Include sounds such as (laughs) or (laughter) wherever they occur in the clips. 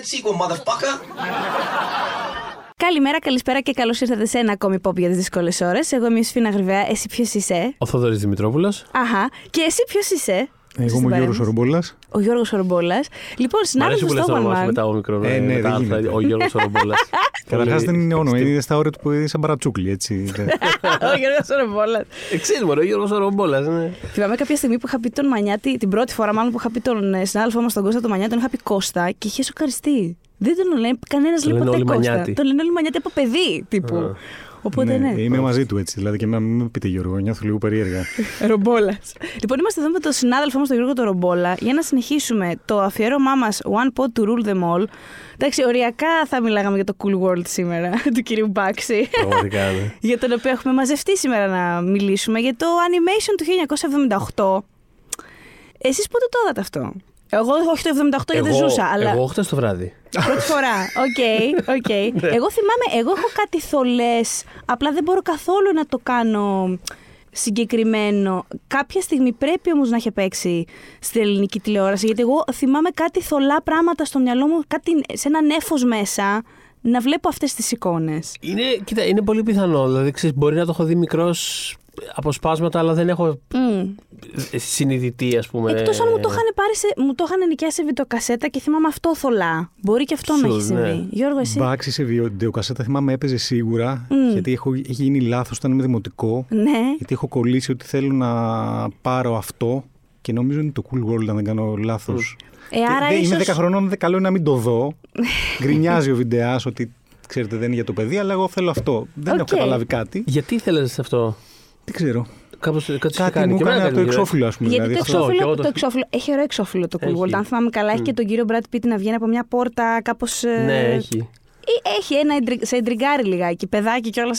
that sequel, motherfucker. Καλημέρα, καλησπέρα και καλώς ήρθατε σε ένα ακόμη pop για τις δύσκολες ώρες. Εγώ είμαι η Σφίνα Γρυβαία. Εσύ ποιος είσαι; Ο Θοδωρής Δημητρόπουλος. Αχά. Και εσύ ποιος είσαι; Εγώ είμαι ο Γιώργος Ορομπόλα. Ο Γιώργος Ορομπόλα. Λοιπόν, Μ' αρέσει συνάδελφος που λες το στο όνομά σου One Man. μετά ο μικρός. Ε, ναι, δεν γίνεται. Ο Γιώργος Ορομπόλα. (laughs) Καταρχάς δεν είναι όνομα, είναι στα όρια του που είναι σαν παρατσούκλι, έτσι. (laughs) Ο Γιώργος Ορομπόλα. Εξή, μωρέ, ο Γιώργος Ορομπόλα. Ναι. Θυμάμαι κάποια στιγμή που είχα πει τον Μανιάτη, την πρώτη φορά μάλλον που είχα πει τον ε, συνάδελφό μας τον Κώστα τον Μανιάτη, τον είχα πει Κώστα και είχε σοκαριστεί. Δεν τον λέει κανένας Τον λέει λένε ποτέ όλοι Κώστα. Μανιάτη. Τον λένε όλοι Μανιάτη από παιδί τύπου. Α. Οπότε ναι. Είμαι μαζί του έτσι. Δηλαδή και με, μην με πείτε Γιώργο, νιώθω λίγο περίεργα. (laughs) Ρομπόλας. λοιπόν, είμαστε εδώ με τον συνάδελφό μας τον Γιώργο τον Ρομπόλα για να συνεχίσουμε το αφιέρωμά μας One Pot to Rule them all. Εντάξει, οριακά θα μιλάγαμε για το Cool World σήμερα (laughs) του κυρίου Μπάξι. Πραγματικά, ναι. (laughs) για τον οποίο έχουμε μαζευτεί σήμερα να μιλήσουμε για το animation του 1978. Εσείς πότε το είδατε αυτό; Εγώ όχι το 78 γιατί δεν Εγώ- ζούσα, αλλά Εγώ χτες το βράδυ. πρώτη φορά. OK, OK. (laughs) Εγώ θυμάμαι, εγώ έχω κάτι θολές, απλά δεν μπορώ καθόλου να το κάνω συγκεκριμένο. Κάποια στιγμή πρέπει όμως να έχει παίξει στην ελληνική τηλεόραση, γιατί εγώ θυμάμαι κάτι θολά πράγματα στο μυαλό μου, κάτι σε ένα νέφος μέσα, να βλέπω αυτές τις εικόνες. Είναι, κοίτα, είναι πολύ πιθανό. Δηλαδή, ξέρεις, μπορεί να το έχω δει μικρός αποσπάσματα, αλλά δεν έχω Μμ. συνειδητή, ας πούμε. Εκτός αν μου το είχαν πάρει σε, μου το είχαν νοικιάσει σε βιντεοκασέτα και θυμάμαι αυτό θολά. Μπορεί και αυτό να Σου, έχει συμβεί. ναι. Γιώργο, εσύ; Μπάξει σε βιντεοκασέτα θυμάμαι έπαιζε σίγουρα, Μμ. γιατί έχω, έχει γίνει λάθος όταν είμαι δημοτικό. Ναι. Γιατί έχω κολλήσει ότι θέλω να πάρω αυτό και νομίζω είναι το cool world αν δεν κάνω λάθος. Ε, άρα Είμαι ίσως... 10 χρονών, δεν καλό είναι να μην το δω. (laughs) Γκρινιάζει ο βιντεάς ότι ξέρετε δεν είναι για το παιδί, αλλά εγώ θέλω αυτό. Δεν έχω Οκ. καταλάβει κάτι. Γιατί ήθελες αυτό; Δεν ξέρω. Κάπως, κάτι, σου Κάτι κάνει. μου Και εμένα έκανε το κάνει, εξώφυλλο, ας πούμε. Γιατί δηλαδή, το αυτό. εξώφυλλο- εξώφυλλο, και εγώ το το- εξώφυλλο έχει ωραίο εξώφυλλο το Cool Έχει. World. Αν θυμάμαι καλά, έχει και τον κύριο Brad Pitt να βγαίνει από μια πόρτα κάπως. Ναι, έχει. Έχει ένα εντρι- σε εντριγκάρι λιγάκι, παιδάκι κιόλα.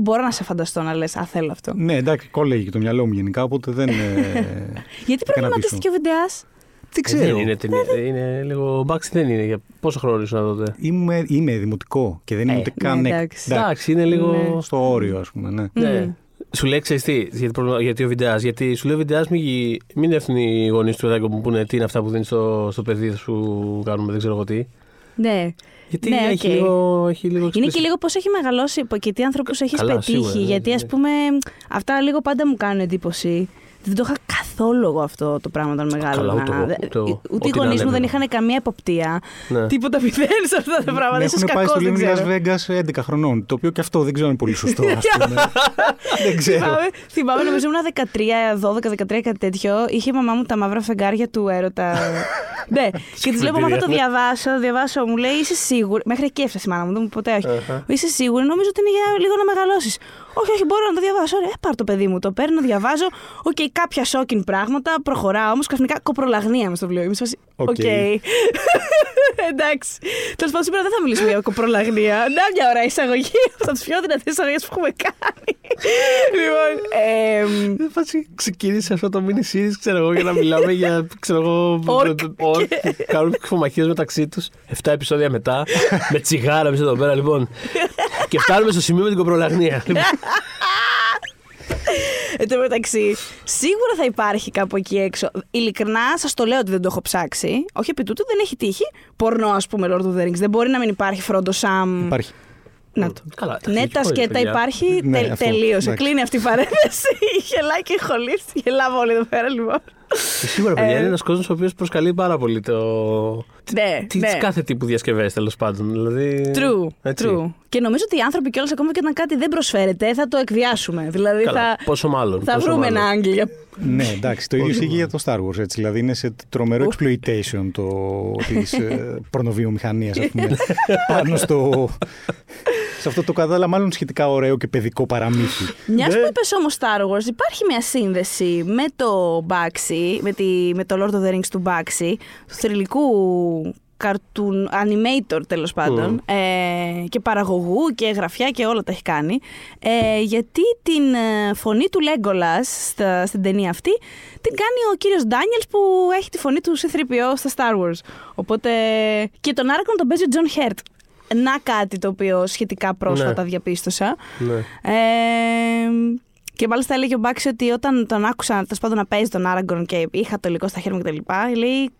Μπορώ να σε φανταστώ να λες, Α, θέλω αυτό. Ναι, εντάξει, κόλλεγε και το μυαλό μου γενικά, οπότε δεν. ε, (laughs) Γιατί έκανα προβληματίστηκε ο βιντεάς; Δεν Δεν ξέρω. είναι, ταινία, είναι λίγο. Ο Μπάξι δεν είναι. Για πόσο χρόνο ήσουν τότε. Είμαι, είμαι δημοτικό και δεν είμαι Ε, ούτε ναι, καν. εκ- εντάξει. Εντάξει, είναι λίγο. Ναι. Στο όριο, ας πούμε, ναι. Ναι. Σου λέει, ξέρεις τι, γιατί, προβλημα- γιατί ο βιντεά. Γιατί σου λέει ο βιντεάς, μην, γι- μην έρθουν οι γονείς του παιδάκου μου που πούνε τι είναι αυτά που δίνεις στο, στο παιδί σου κάνουμε, δεν ξέρω εγώ τι. Ναι. Γιατί Ναι, έχει, οκ. λίγο, έχει λίγο Είναι explicit. και λίγο πώς έχει μεγαλώσει και τι ανθρώπους έχεις Καλά, πετύχει. σίγουρα, ναι, γιατί, ας ναι. πούμε, αυτά λίγο πάντα μου κάνουν εντύπωση. Δεν το είχα καθόλου εγώ αυτό το πράγμα όταν μεγάλωνα. ούτε εγώ, Δε- ούτε εγώ. Ούτε Ό,τι οι να γονείς μου λέμε. δεν είχαν καμία εποπτεία. Ναι. Τίποτα μηδέν σε αυτά τα πράγματα. Με Ίσως έχουν πάει κακός, στο δεν Las ξέρω. Vegas 11 χρονών. Το οποίο και αυτό δεν ξέρω αν είναι πολύ σωστό, ας (laughs) πούμε. δεν ξέρω. Θυμάμαι, θυμάμαι, νομίζω ήμουν 13, 12, 13, κάτι τέτοιο. Είχε η μαμά μου τα μαύρα φεγγάρια του έρωτα. (laughs) ναι, και τη λέω: Μαμά, θα το διαβάσω, θα το διαβάσω. Μου λέει: Είσαι σίγουρη. Μέχρι εκεί έφτασε η μάνα μου, δεν μου είπε ποτέ όχι. Αχα. Είσαι σίγουρη, νομίζω ότι είναι για λίγο να μεγαλώσεις. Όχι, όχι, μπορώ να το διαβάσω. Ωραία, πάρ το παιδί μου, το παίρνω, διαβάζω. Οκ, κάποια shocking πράγματα. Προχωράω όμως ξαφνικά κοπρολαγνία μες στο βιβλίο. Είμαι σε φάση, OK. OK. (laughs) Εντάξει. Τέλος πάντων, σήμερα δεν θα μιλήσουμε για κοπρολαγνία. (laughs) Να μια ωραία εισαγωγή. (laughs) Από τι πιο δυνατές εισαγωγές που έχουμε κάνει. λοιπόν. εμ, Δεν φάση ξεκίνησε αυτό το mini series, ξέρω εγώ, για να μιλάμε για, ξέρω εγώ, Ορκ. ορκ, που κάνουν ξεφομαχίες μεταξύ τους. 7 επεισόδια μετά, με τσιγάρα εμείς εδώ πέρα, λοιπόν. και φτάνουμε στο σημείο με την κοπρολαγνία. Λοιπόν, Εν τω μεταξύ, σίγουρα θα υπάρχει κάπου εκεί έξω. Ειλικρινά, σας το λέω ότι δεν το έχω ψάξει. Όχι επί τούτου, δεν έχει τύχει. Πορνό, ας πούμε, Lord of the Rings. Δεν μπορεί να μην υπάρχει Φρόντο Σαμ. Υπάρχει. Να το. Καλά, Ναι, έχει τα χωρίς, σκέτα παιδιά. υπάρχει. Ναι, τε, αυτό, τελείωσε. εντάξει. Κλείνει αυτή η παρένθεση. (laughs) Γελάει και χολή. Γελάμε όλοι εδώ πέρα, λοιπόν. Και Σίγουρα, παιδιά, Ε, είναι ένας κόσμος ο οποίος προσκαλεί πάρα πολύ το. Ναι, Τι ναι. κάθε τύπου διασκευές τέλος πάντων. Δηλαδή, True, έτσι. true. Και νομίζω ότι οι άνθρωποι κιόλα ακόμα και όταν κάτι δεν προσφέρεται, θα το εκβιάσουμε. Δηλαδή Καλά, θα, πόσο μάλλον. θα πόσο βρούμε μάλλον. ένα άγγελ για Ναι, εντάξει, το ίδιο ισχύει και για το Star Wars. Έτσι, δηλαδή είναι σε τρομερό exploitation το, της ε, (laughs) πορνοβιομηχανίας, ας πούμε, (laughs) πάνω στο, σε αυτό το κατάλα μάλλον σχετικά ωραίο και παιδικό παραμύθι. Μιας Ναι. που είπες όμως Star Wars, υπάρχει μια σύνδεση με το Baxi, με, τη, με το Lord of the Rings του Baxi, του θρηλυκού cartoon animator τέλος πάντων ε, και παραγωγού και γραφιά και όλα τα έχει κάνει ε, γιατί την ε, φωνή του Legolas στα, στην ταινία αυτή την κάνει ο κύριος Daniels που έχει τη φωνή του C-3PO στα Star Wars οπότε και τον Aragorn τον παίζει ο John Hurt να κάτι το οποίο σχετικά πρόσφατα Ναι. διαπίστωσα Ναι. ε, και μάλιστα έλεγε ο Μπάξι ότι όταν τον άκουσα τέλος πάντων να παίζει τον Aragorn και είχα το υλικό στα χέρια μου κτλ. Λέει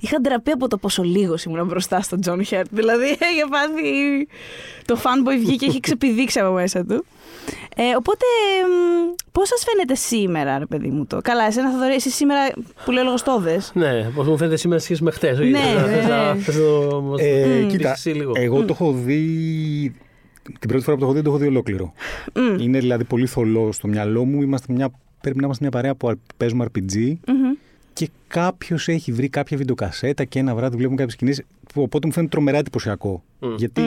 είχα ντραπεί από το πόσο λίγο ήμουν μπροστά στον John Hurt. Δηλαδή, (laughs) είχε πάθει. Το fanboy βγήκε και έχει ξεπηδήξει από μέσα του. Ε, οπότε, πώς σας φαίνεται σήμερα, ρε παιδί μου το; Καλά, εσένα θα δωρήσει εσύ σήμερα που λέω λογοστόδες. Ναι, πώς μου φαίνεται σήμερα σχέση με χτες. Ναι, ναι, ναι. Ε, κοίτα, εγώ το έχω δει. Την πρώτη φορά που το έχω δει, το έχω δει ολόκληρο. Mm. Είναι δηλαδή πολύ θολό στο μυαλό μου. Είμαστε μια, πρέπει να είμαστε μια παρέα που παίζουμε RPG. Mm-hmm. Και κάποιος έχει βρει κάποια βιντεοκασέτα και ένα βράδυ βλέπουμε κάποιες σκηνέ. Οπότε μου φαίνεται τρομερά εντυπωσιακό. Mm. Γιατί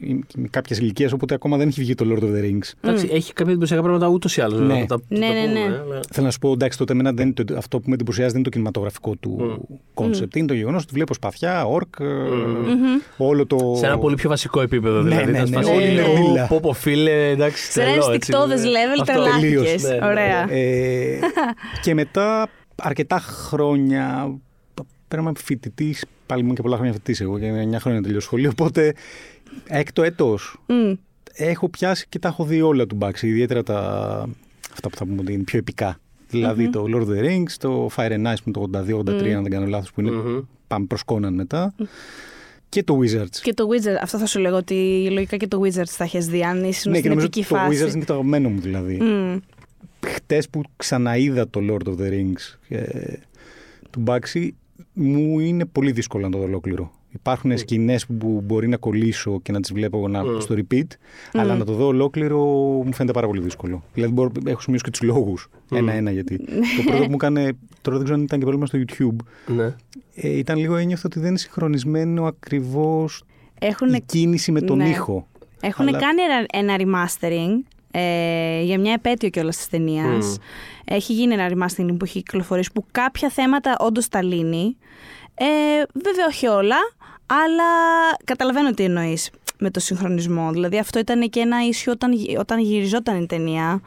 Mm. με κάποιες ηλικίες, οπότε ακόμα δεν έχει βγει το Lord of the Rings. Εντάξει, έχει κάποια εντυπωσιακά πράγματα ούτως ή άλλως. Ναι. Ναι, ναι, ναι. Θέλω να σου πω, εντάξει, τότε εμένα δεν, είναι το, αυτό που με εντυπωσιάζει δεν είναι το κινηματογραφικό του concept. Είναι το γεγονός ότι βλέπω σπαθιά, orc, ε, όλο το. Σε ένα πολύ πιο βασικό επίπεδο Ναι, δηλαδή. ναι, τα ναι, σπαθιά όλοι είναι είναι μίλα. Πω πω φίλε, εντάξει. Σε ένα τρελό, έτσι, ενστικτώδες είναι. level Αυτό. τρελάθηκες. τελείως, ναι, ναι, Ωραία. Ε, (laughs) και μετά αρκετά χρόνια. Πρέπει να είμαι φοιτητής, πάλι ήμουν και πολλά χρόνια φοιτητής εγώ, και 9 χρόνια τελειώσει σχολείο. Οπότε έκτο έτος Μμ. έχω πιάσει και τα έχω δει όλα του Μπάξι, ιδιαίτερα τα, αυτά που θα πούμε ότι είναι πιο επικά. Δηλαδή το Lord of the Rings, το Fire and Ice που είναι το 82-83, αν δεν κάνω λάθος, που είναι Μμμ. πάμε προς Conan μετά. Και το Wizards. Και το Wizards, αυτό θα σου λέγω ότι λογικά και το Wizards θα έχει δει αν ήσουν ναι, και στην νομίζω επική ότι το φάση. Wizards είναι και το αγαπημένο μου δηλαδή. Μμ. Χτες που ξαναείδα το Lord of the Rings ε, του Μπάξι, μου είναι πολύ δύσκολο να το δω ολόκληρο. Υπάρχουν mm. σκηνές που μπορεί να κολλήσω και να τις βλέπω να, Mm. στο repeat, αλλά να το δω ολόκληρο μου φαίνεται πάρα πολύ δύσκολο. Δηλαδή, μπορώ, έχω σημειώσει και τους λόγους ένα-ένα γιατί. (laughs) το πρώτο που μου έκανε. Τώρα δεν ξέρω αν ήταν και πρόβλημα στο YouTube. Ναι. Ε, ήταν λίγο ένιωθο ότι δεν είναι συγχρονισμένο ακριβώς Έχουν, η κίνηση με τον ναι. ήχο. έχουν Αλλά- κάνει ένα, ένα remastering ε, για μια επέτειο κιόλας της ταινίας. Μμ. Έχει γίνει ένα remastering που έχει κυκλοφορήσει που κάποια θέματα όντως τα λύνει. Ε, βέβαια όχι όλα, αλλά καταλαβαίνω τι εννοείς με το συγχρονισμό. Δηλαδή αυτό ήταν και ένα ίσιο όταν, γι- όταν γυριζόταν η ταινία,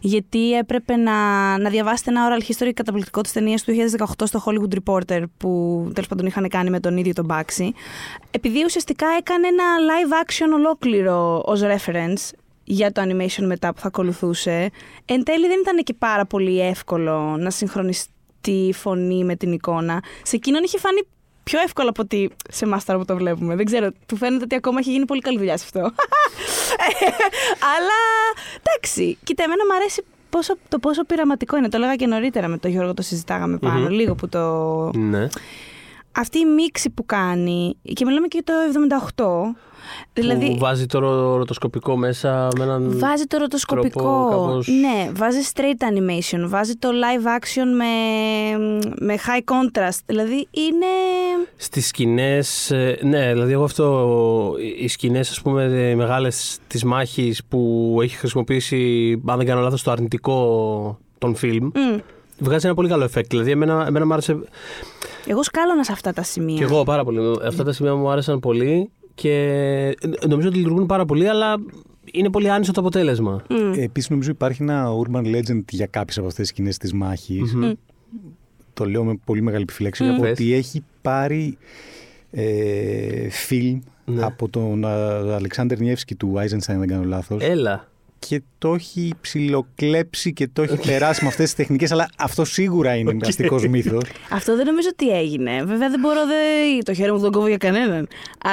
γιατί έπρεπε να, να διαβάσετε ένα oral history καταπληκτικό της ταινίας του 2018 στο Hollywood Reporter που τέλος πάντων είχαν κάνει με τον ίδιο τον Μπάξι. Επειδή ουσιαστικά έκανε ένα live action ολόκληρο ως reference για το animation μετά που θα ακολουθούσε, εν τέλει δεν ήταν και πάρα πολύ εύκολο να συγχρονιστεί η φωνή με την εικόνα. Σε εκείνον είχε φανεί πιο εύκολο από ότι σε εμάς τώρα που το βλέπουμε. Δεν ξέρω, του φαίνεται ότι ακόμα έχει γίνει πολύ καλή δουλειά σε αυτό. (laughs) Αλλά εντάξει, κοίτα, εμένα μου αρέσει πόσο, το πόσο πειραματικό είναι. Το έλεγα και νωρίτερα με τον Γιώργο, το συζητάγαμε πάνω, Μμμ. λίγο που το. Ναι. Αυτή η μίξη που κάνει, και μιλάμε και για το 78. Δηλαδή, Που βάζει το ρο- ροτοσκοπικό μέσα με έναν. Βάζει το ροτοσκοπικό. τρόπο κάπως- Ναι, βάζει straight animation, βάζει το live action με, με high contrast. Δηλαδή είναι. Στις σκηνές. Ναι, δηλαδή εγώ αυτό. Οι σκηνές, ας πούμε, μεγάλες της μάχης που έχει χρησιμοποιήσει, αν δεν κάνω λάθος, το αρνητικό των φιλμ. Μμ. Βγάζει ένα πολύ καλό effect. Δηλαδή, εμένα, εμένα μου άρεσε. Εγώ σκάλωνα σε αυτά τα σημεία. Και εγώ πάρα πολύ. Αυτά τα σημεία μου άρεσαν πολύ και νομίζω ότι λειτουργούν πάρα πολύ, αλλά είναι πολύ άνισο το αποτέλεσμα. Μμ. Επίσης, νομίζω υπάρχει ένα urban legend για κάποιες από αυτές τις σκηνές της μάχης. Μμμ. Το λέω με πολύ μεγάλη επιφύλαξη. Μμ. Από Πες. ότι έχει πάρει ε, φιλμ Ναι. από τον α, Αλέξανδρο Νιέφσκι του Eisenstein, αν δεν κάνω λάθος. Έλα. Και το έχει ψιλοκλέψει και το έχει περάσει με αυτές τις τεχνικές. Αλλά αυτό σίγουρα είναι Οκ. αστικό μύθος. Αυτό δεν νομίζω ότι έγινε. Βέβαια δεν μπορώ, δεν... το χέρι μου δεν κόβω για κανέναν.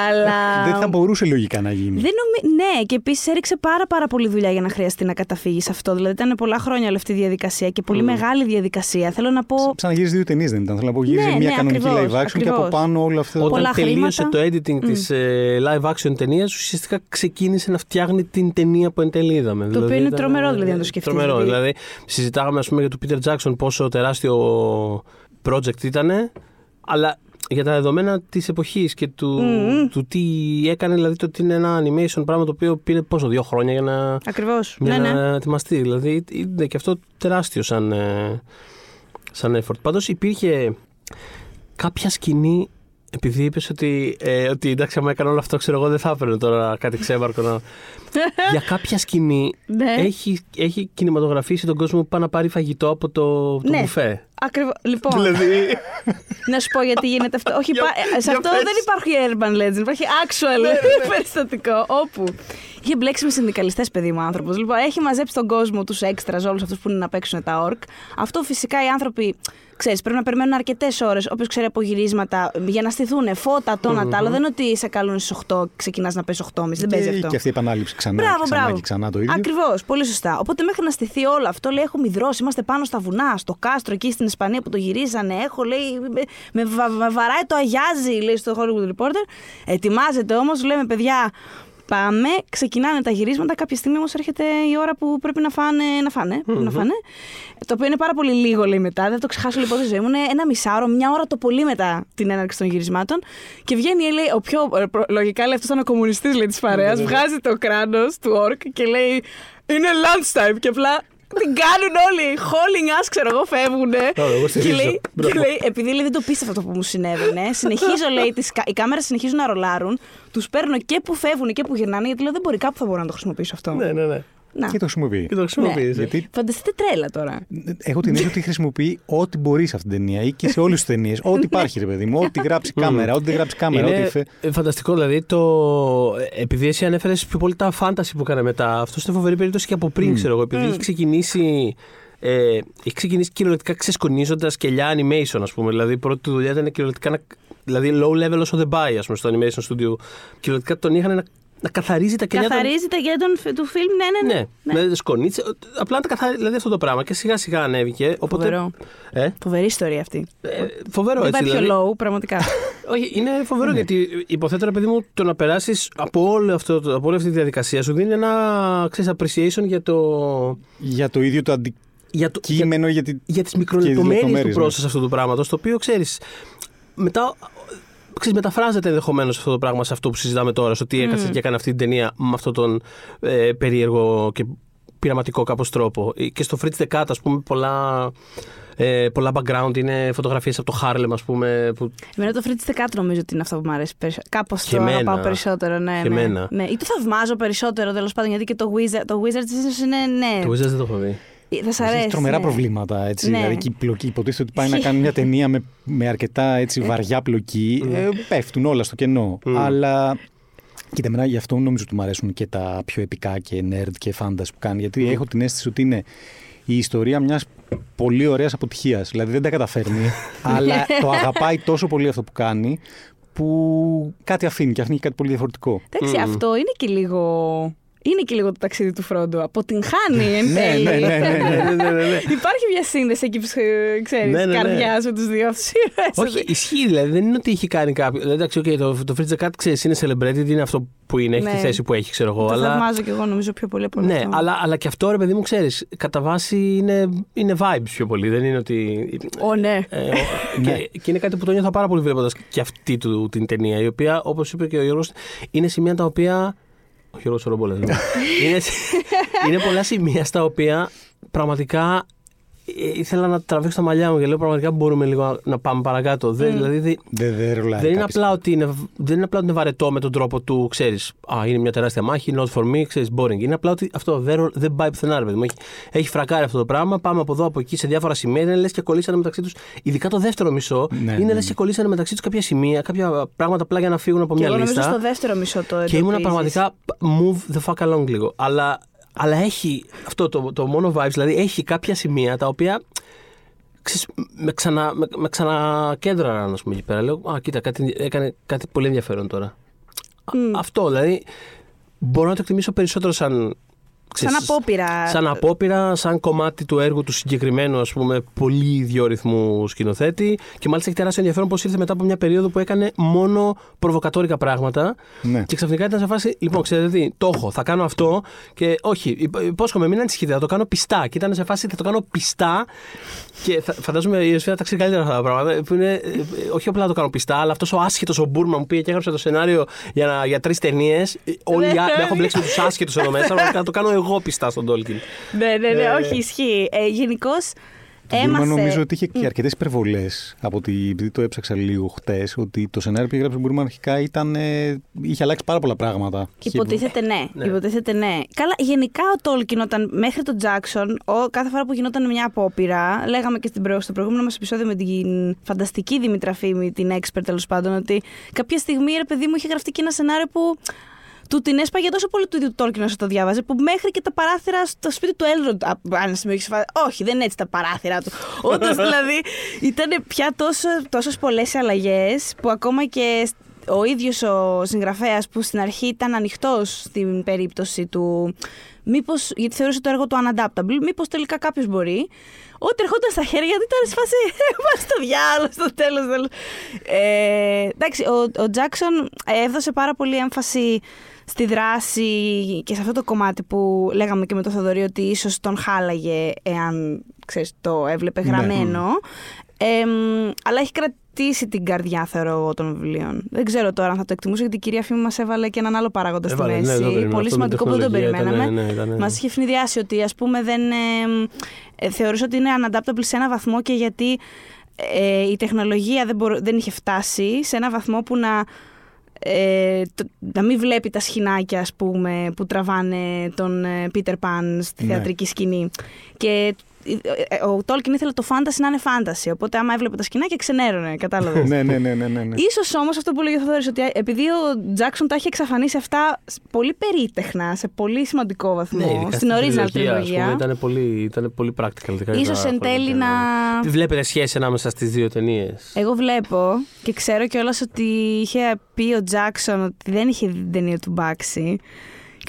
Αλλά. Δεν θα μπορούσε λογικά να γίνει. Δεν νομι... Ναι, και επίσης έριξε πάρα, πάρα πολύ δουλειά για να χρειαστεί να καταφύγεις σε αυτό. Δηλαδή ήταν πολλά χρόνια όλη αυτή η διαδικασία και πολύ μεγάλη διαδικασία. Θέλω να πω. Σαν να γύρισε δύο ταινίες δεν ήταν. Θέλω να πω, γύρισε Ναι, μια ναι, κανονική ακριβώς, live action και από ακριβώς. πάνω όλο αυτό. Όταν Πολλά τελείωσε χρήματα. το editing της ε, live action ταινίας, ουσιαστικά ξεκίνησε να φτιάχνει την ταινία που εν τέλει είδαμε. Το οποίο είναι τρομερό, δηλαδή, να το ε, σκεφτείς, Τρομερό. δηλαδή. Δηλαδή, συζητάγαμε ας πούμε, για τον Peter Jackson πόσο τεράστιο project ήταν, αλλά για τα δεδομένα της εποχής και του, Μμμ. του τι έκανε, δηλαδή το ότι είναι ένα animation πράγμα το οποίο πήρε πόσο, δύο χρόνια για να, Ακριβώς. για Ναι, να ναι. ετοιμαστεί. Δηλαδή είναι και αυτό τεράστιο σαν, ε, σαν effort. Πάντως υπήρχε κάποια σκηνή επειδή είπες ότι, ε, ότι εντάξει, άμα έκανα όλο αυτό, ξέρω εγώ δεν θα έπαιρνε τώρα κάτι ξέμαρκο να. (laughs) Για κάποια σκηνή Ναι. έχει, έχει κινηματογραφήσει τον κόσμο που πάει να πάρει φαγητό από το, το Ναι. μπουφέ. Ακριβώ. Λοιπόν, Δηλαδή. να σου πω γιατί γίνεται αυτό. Όχι, Για- πα- ε, σε για αυτό πες. Ναι, δεν υπάρχει urban legend, υπάρχει actual περιστατικό. Όπου είχε μπλέξει με συνδικαλιστές, παιδί μου άνθρωπος. Λοιπόν, έχει μαζέψει τον κόσμο, τους έξτρα, όλους αυτούς που είναι να παίξουν τα ορκ. Αυτό φυσικά οι άνθρωποι, ξέρεις, πρέπει να περιμένουν αρκετές ώρες, όποιος ξέρει από γυρίσματα, για να στηθούν φώτα, το ένα τ' άλλο. Δεν είναι ότι σε καλούν στις 8 και ξεκινάς να πέσει 8.30. Δεν παίζει Και, αυτό. και αυτή η επανάληψη ξανά, Μπράβο, και ξανά μπράβο. και ξανά το ίδιο. Ακριβώς, πολύ σωστά. Οπότε μέχρι να στηθεί όλο αυτό, λέει: Έχουμε υδρώσει, είμαστε πάνω στα βουνά, στο κάστρο εκεί στην Ισπανία που το γυρίζανε. Έχω, λέει, με, με, βα- με βαράει το αγιάζι, λέει στο Hollywood Reporter. Ετοιμάζεται όμως, λέμε παιδιά. Πάμε, ξεκινάνε τα γυρίσματα. Κάποια στιγμή όμως έρχεται η ώρα που πρέπει να φάνε. Να φάνε, πρέπει να φάνε. Το οποίο είναι πάρα πολύ λίγο, λέει μετά. Δεν θα το ξεχάσω λοιπόν τη ζωή μου. Είναι ένα μισάωρο, μια ώρα το πολύ μετά την έναρξη των γυρισμάτων. Και βγαίνει, λέει, ο πιο. ε, προ- Λογικά λέει αυτός ήταν ο κομμουνιστής της παρέας. Βγάζει το κράνος του ορκ και λέει Είναι lunchtime. Και απλά την κάνουν όλοι. Hauling us, ξέρω εγώ, φεύγουν. Ωραία, εγώ και, στηρίζω. λέει, και Μπράβο. λέει, επειδή λέει, δεν το πίστευα αυτό που μου συνέβαινε, συνεχίζω, λέει, τις, κα- οι κάμερες συνεχίζουν να ρολάρουν. Τους παίρνω και που φεύγουν και που γυρνάνε, γιατί λέω δεν μπορεί κάπου θα μπορώ να το χρησιμοποιήσω αυτό. Ναι, ναι, ναι. Να. Και το χρησιμοποιεί. Και το χρησιμοποιείς. ε. Γιατί Φανταστείτε τρέλα τώρα. έχω την αίσθηση ότι χρησιμοποιεί ό,τι μπορεί σε αυτήν την ταινία ή και σε όλες τις ταινίες. ό,τι (laughs) υπάρχει, ρε παιδί μου. Ό,τι γράψει κάμερα, ό,τι δεν γράψει κάμερα. Είναι Ό,τι... φε- ε, φανταστικό, δηλαδή το. Επειδή εσύ ανέφερες πιο πολύ τα φάνταση που έκανε μετά, αυτό είναι φοβερή περίπτωση και από πριν, ξέρω εγώ. Επειδή έχει ξεκινήσει. Ε, έχει ξεκινήσει κυριολεκτικά ξεσκονίζοντας κελιά animation, ας πούμε. Δηλαδή, η πρώτη του δουλειά ήταν κυριολεκτικά. να- Δηλαδή, low level όσο δεν πάει, ας πούμε, στο animation studio. Κυριολεκτικά τον είχαν να, να καθαρίζει τα κελιά. των- Καθαρίζει τα γέντα των- του φιλμ, ναι, ναι. Ναι, ναι. με σκονίτσε. Απλά να τα καθαρίζει. Δηλαδή αυτό το πράγμα. Και σιγά σιγά ανέβηκε. Οπότε, Φοβερό. Ε, Φοβερή ιστορία αυτή. ε, φοβερό Δεν έτσι. πάει πιο δηλαδή. low, πραγματικά. (laughs) Όχι, είναι φοβερό γιατί υποθέτω, ρε παιδί μου, το να περάσεις από, όλο αυτό, το- από όλη αυτή τη διαδικασία σου δίνει ένα ξέρεις, appreciation για το. Για το ίδιο το Για, το, για, αντικείμενο, γιατί. για τις τις μικρολεπτομέρειες του λεπτομέρειες, ναι. process αυτού του πράγματος, το οποίο ξέρεις. Μετά. Ξέρεις, μεταφράζεται ενδεχομένως αυτό το πράγμα σε αυτό που συζητάμε τώρα, στο τι έκατσε και έκανε αυτή την ταινία με αυτόν τον ε, περίεργο και πειραματικό κάπως τρόπο. Ε, Και στο Fritz the Cat, ας πούμε, πολλά, ε, πολλά background είναι φωτογραφίες από το Harlem, ας πούμε. Που... Εμένα το Fritz the Cat νομίζω ότι είναι αυτό που μου αρέσει περισσότερο. Κάπως Και το εμένα. αγαπάω περισσότερο, ναι. Και ναι. εμένα. ναι. Ή το θαυμάζω περισσότερο τέλος πάντων, γιατί και το Wizard, το Wizard ίσως είναι. Ναι. Το Wizards δεν το έχω δει. Ε, Θα σ' Έχει αρέσει. τρομερά ναι. προβλήματα. Έτσι, Ναι. Δηλαδή και η πλοκή. Υποτίθεται ότι πάει να (laughs) κάνει μια ταινία με, με αρκετά έτσι, βαριά πλοκή. Ε, πέφτουν όλα στο κενό. Αλλά. Κοίτα, εμένα γι' αυτό νομίζω ότι μου αρέσουν και τα πιο επικά και nerd και fantasy που κάνει. Γιατί έχω την αίσθηση ότι είναι η ιστορία μιας πολύ ωραίας αποτυχίας. Δηλαδή δεν τα καταφέρνει, (laughs) αλλά το αγαπάει τόσο πολύ αυτό που κάνει, που κάτι αφήνει και αφήνει κάτι πολύ διαφορετικό. Εντάξει, αυτό είναι και λίγο. Είναι και λίγο το ταξίδι του Φρόντο. Αποτυγχάνει εν Ναι, τέλει. ναι, ναι, ναι, ναι. ναι, ναι, ναι. Υπάρχει μια σύνδεση εκεί που ξέρεις, Ναι, ναι, ναι. καρδιά με τους δύο αυτού Όχι, ισχύει δηλαδή. Δεν είναι ότι έχει κάνει κάποιο. Δηλαδή, εντάξει, okay, το, το Fritz the Cat ξέρεις, είναι celebrity, είναι αυτό που είναι, έχει Ναι. τη θέση που έχει, ξέρω εγώ. Το αλλά... θαυμάζω κι εγώ νομίζω πιο πολύ από Ναι, αυτό. αλλά, αλλά και αυτό ρε παιδί μου, ξέρεις, κατά βάση είναι, είναι vibes πιο πολύ. Δεν είναι ότι. Ω, ναι. Ε, ο- (laughs) και, και είναι κάτι που το νιώθω πάρα πολύ βλέποντας και αυτή του την ταινία, η οποία, όπως είπε και ο Γιώργος, είναι σημεία τα οποία. Ο Γιώργος Ρομπόλα. (laughs) είναι, είναι πολλά σημεία στα οποία πραγματικά ε, ήθελα να τραβήξω τα μαλλιά μου και λέω πραγματικά μπορούμε λίγο να πάμε παρακάτω. Δεν, δηλαδή, δεν- Δεν, δεν ρολάει δεν είναι, κάποιος. απλά ότι είναι, δεν είναι απλά ότι είναι βαρετό με τον τρόπο του, ξέρεις. Α, είναι μια τεράστια μάχη, not for me, ξέρεις, boring. Είναι απλά ότι αυτό δεν, ρο- δεν πάει πουθενά, ρε παιδί μου. Έχει, έχει φρακάρει αυτό το πράγμα. Πάμε από εδώ, από εκεί, σε διάφορα σημεία. Είναι λες και κολλήσανε μεταξύ τους. Ειδικά το δεύτερο μισό. Ναι, είναι ναι, λες ναι. και κολλήσανε μεταξύ τους κάποια σημεία, κάποια πράγματα απλά για να φύγουν από Και μια εγώ νομίζω λίστα. στο δεύτερο μισό το Και ήμουν εντοπίζεις. πραγματικά move the fuck along λίγο. Αλλά, αλλά έχει αυτό το, το μόνο vibes, δηλαδή έχει κάποια σημεία τα οποία ξέρεις, με, ξανα, με, με ξανακέντραραν, ας πούμε, εκεί πέρα. Λέω, α, κοίτα, κάτι, έκανε κάτι πολύ ενδιαφέρον τώρα. Α- Αυτό, δηλαδή, μπορώ να το εκτιμήσω περισσότερο σαν... Σαν ξέρεις, απόπειρα. Σαν απόπειρα, σαν κομμάτι του έργου του συγκεκριμένου, ας πούμε, πολύ ιδιόρυθμου σκηνοθέτη. Και μάλιστα έχει τεράστιο ενδιαφέρον πώς ήρθε μετά από μια περίοδο που έκανε μόνο προβοκατόρικα πράγματα. Ναι. Και ξαφνικά ήταν σε φάση, λοιπόν, ξέρετε τι, το έχω, θα κάνω αυτό. Και όχι, υπ- υπόσχομαι, μην ανησυχείτε, θα το κάνω πιστά. Και ήταν σε φάση, θα το κάνω πιστά. Και θα, φαντάζομαι η Ιωσήφια τα ξέρει καλύτερα αυτά τα πράγματα. Που είναι, ε, ε, όχι απλά να το κάνω πιστά, αλλά αυτός ο άσχετος ο Μπούρμα μου πήγε και έγραψε το σενάριο για, να- για τρεις ταινίες. Όλοι οι άλλοι- με έχω μπλέξει με τους άσχετους εδώ μέσα. πραγματικά Να το κάνω εγώ πιστά στον Τόλκιν. Ναι, ναι, ναι, όχι, ισχύει. Ε, Γενικώς, Το Μπουρμαν έμαθε. νομίζω ότι είχε και αρκετές υπερβολές από ότι επειδή το έψαξα λίγο χτες, ότι το σενάριο που έγραψε ο Μπουρμαν αρχικά ήταν, ε, είχε αλλάξει πάρα πολλά πράγματα. Υποτίθεται ναι. Ναι. Υποτίθεται ναι. Καλά, γενικά ο Τόλκιν όταν μέχρι τον Τζάξον, ο, κάθε φορά που γινόταν μια απόπειρα, λέγαμε και στην προ, στο προηγούμενο μας επεισόδιο με την φανταστική Δήμητρα Φήμη, την expert τέλος πάντων, ότι κάποια στιγμή ρε παιδί μου είχε γραφτεί και ένα σενάριο που του την έσπαγε τόσο πολύ του ίδιου του Τόλκιν όσο το διάβαζε, που μέχρι και τα παράθυρα στο σπίτι του Έλροντ. Αν σημείο είχε φάει. Όχι, δεν είναι έτσι τα παράθυρα του. (laughs) Όντως δηλαδή ήταν πια τόσο, τόσες πολλές αλλαγές που ακόμα και ο ίδιος ο συγγραφέας που στην αρχή ήταν ανοιχτός στην περίπτωση του μήπως, γιατί θεωρούσε το έργο του unadaptable, μήπως τελικά κάποιος μπορεί, ό,τι ερχόταν στα χέρια του ήταν σε φάση (laughs) «Μας το διάλογο στο τέλος». τέλος. Ε, εντάξει, ο, ο Τζάκσον έδωσε πάρα πολύ έμφαση στη δράση και σε αυτό το κομμάτι που λέγαμε και με το Θοδωρή ότι ίσως τον χάλαγε εάν ξέρεις, το έβλεπε Ναι. γραμμένο. Εμ, αλλά έχει κρατήσει την καρδιά, θεωρώ εγώ, των βιβλίων. Δεν ξέρω τώρα αν θα το εκτιμούσα, γιατί η κυρία Φήμη μας έβαλε και έναν άλλο παράγοντα στη Έβαλε, ναι, μέση. δεν το περίμενα. Πολύ Αυτό με σημαντικό που δεν το τεχνολογία ήταν, περιμέναμε. ναι, ναι, ήταν, ναι. Μας είχε ευνηδιάσει ότι, ας πούμε, δεν. εμ, ε, θεωρούσα ότι είναι unadaptable σε ένα βαθμό και γιατί ε, η τεχνολογία δεν, μπορώ- δεν είχε φτάσει σε ένα βαθμό που να. Ε, το- να μην βλέπει τα σχοινάκια ας πούμε, που τραβάνε τον ε, Peter Pan στη Ναι. θεατρική σκηνή. Και ε, ε, ο Τόλκιν ήθελε το φάνταση να είναι φάνταση. Οπότε, άμα έβλεπε τα σκηνάκια, ξενέρωνε. Κατάλαβες. ναι, ναι, ναι, ναι, ναι, ναι. Ίσως όμως αυτό που λέγει ο Θοδωρής, ότι επειδή ο Τζάξον τα έχει εξαφανίσει αυτά πολύ περίτεχνα, σε πολύ σημαντικό βαθμό, Ναι, ειδικά στην original ας πούμε, τριλογία. ήταν πολύ, ήταν πολύ practical. ειδικά για Ίσως τα εν τέλει χρόνια. να- Τι βλέπετε σχέση ανάμεσα στις δύο ταινίες; Εγώ βλέπω και ξέρω κιόλας ότι είχε πει ο Τζάξον ότι δεν είχε δει την ταινία του Μπάξι.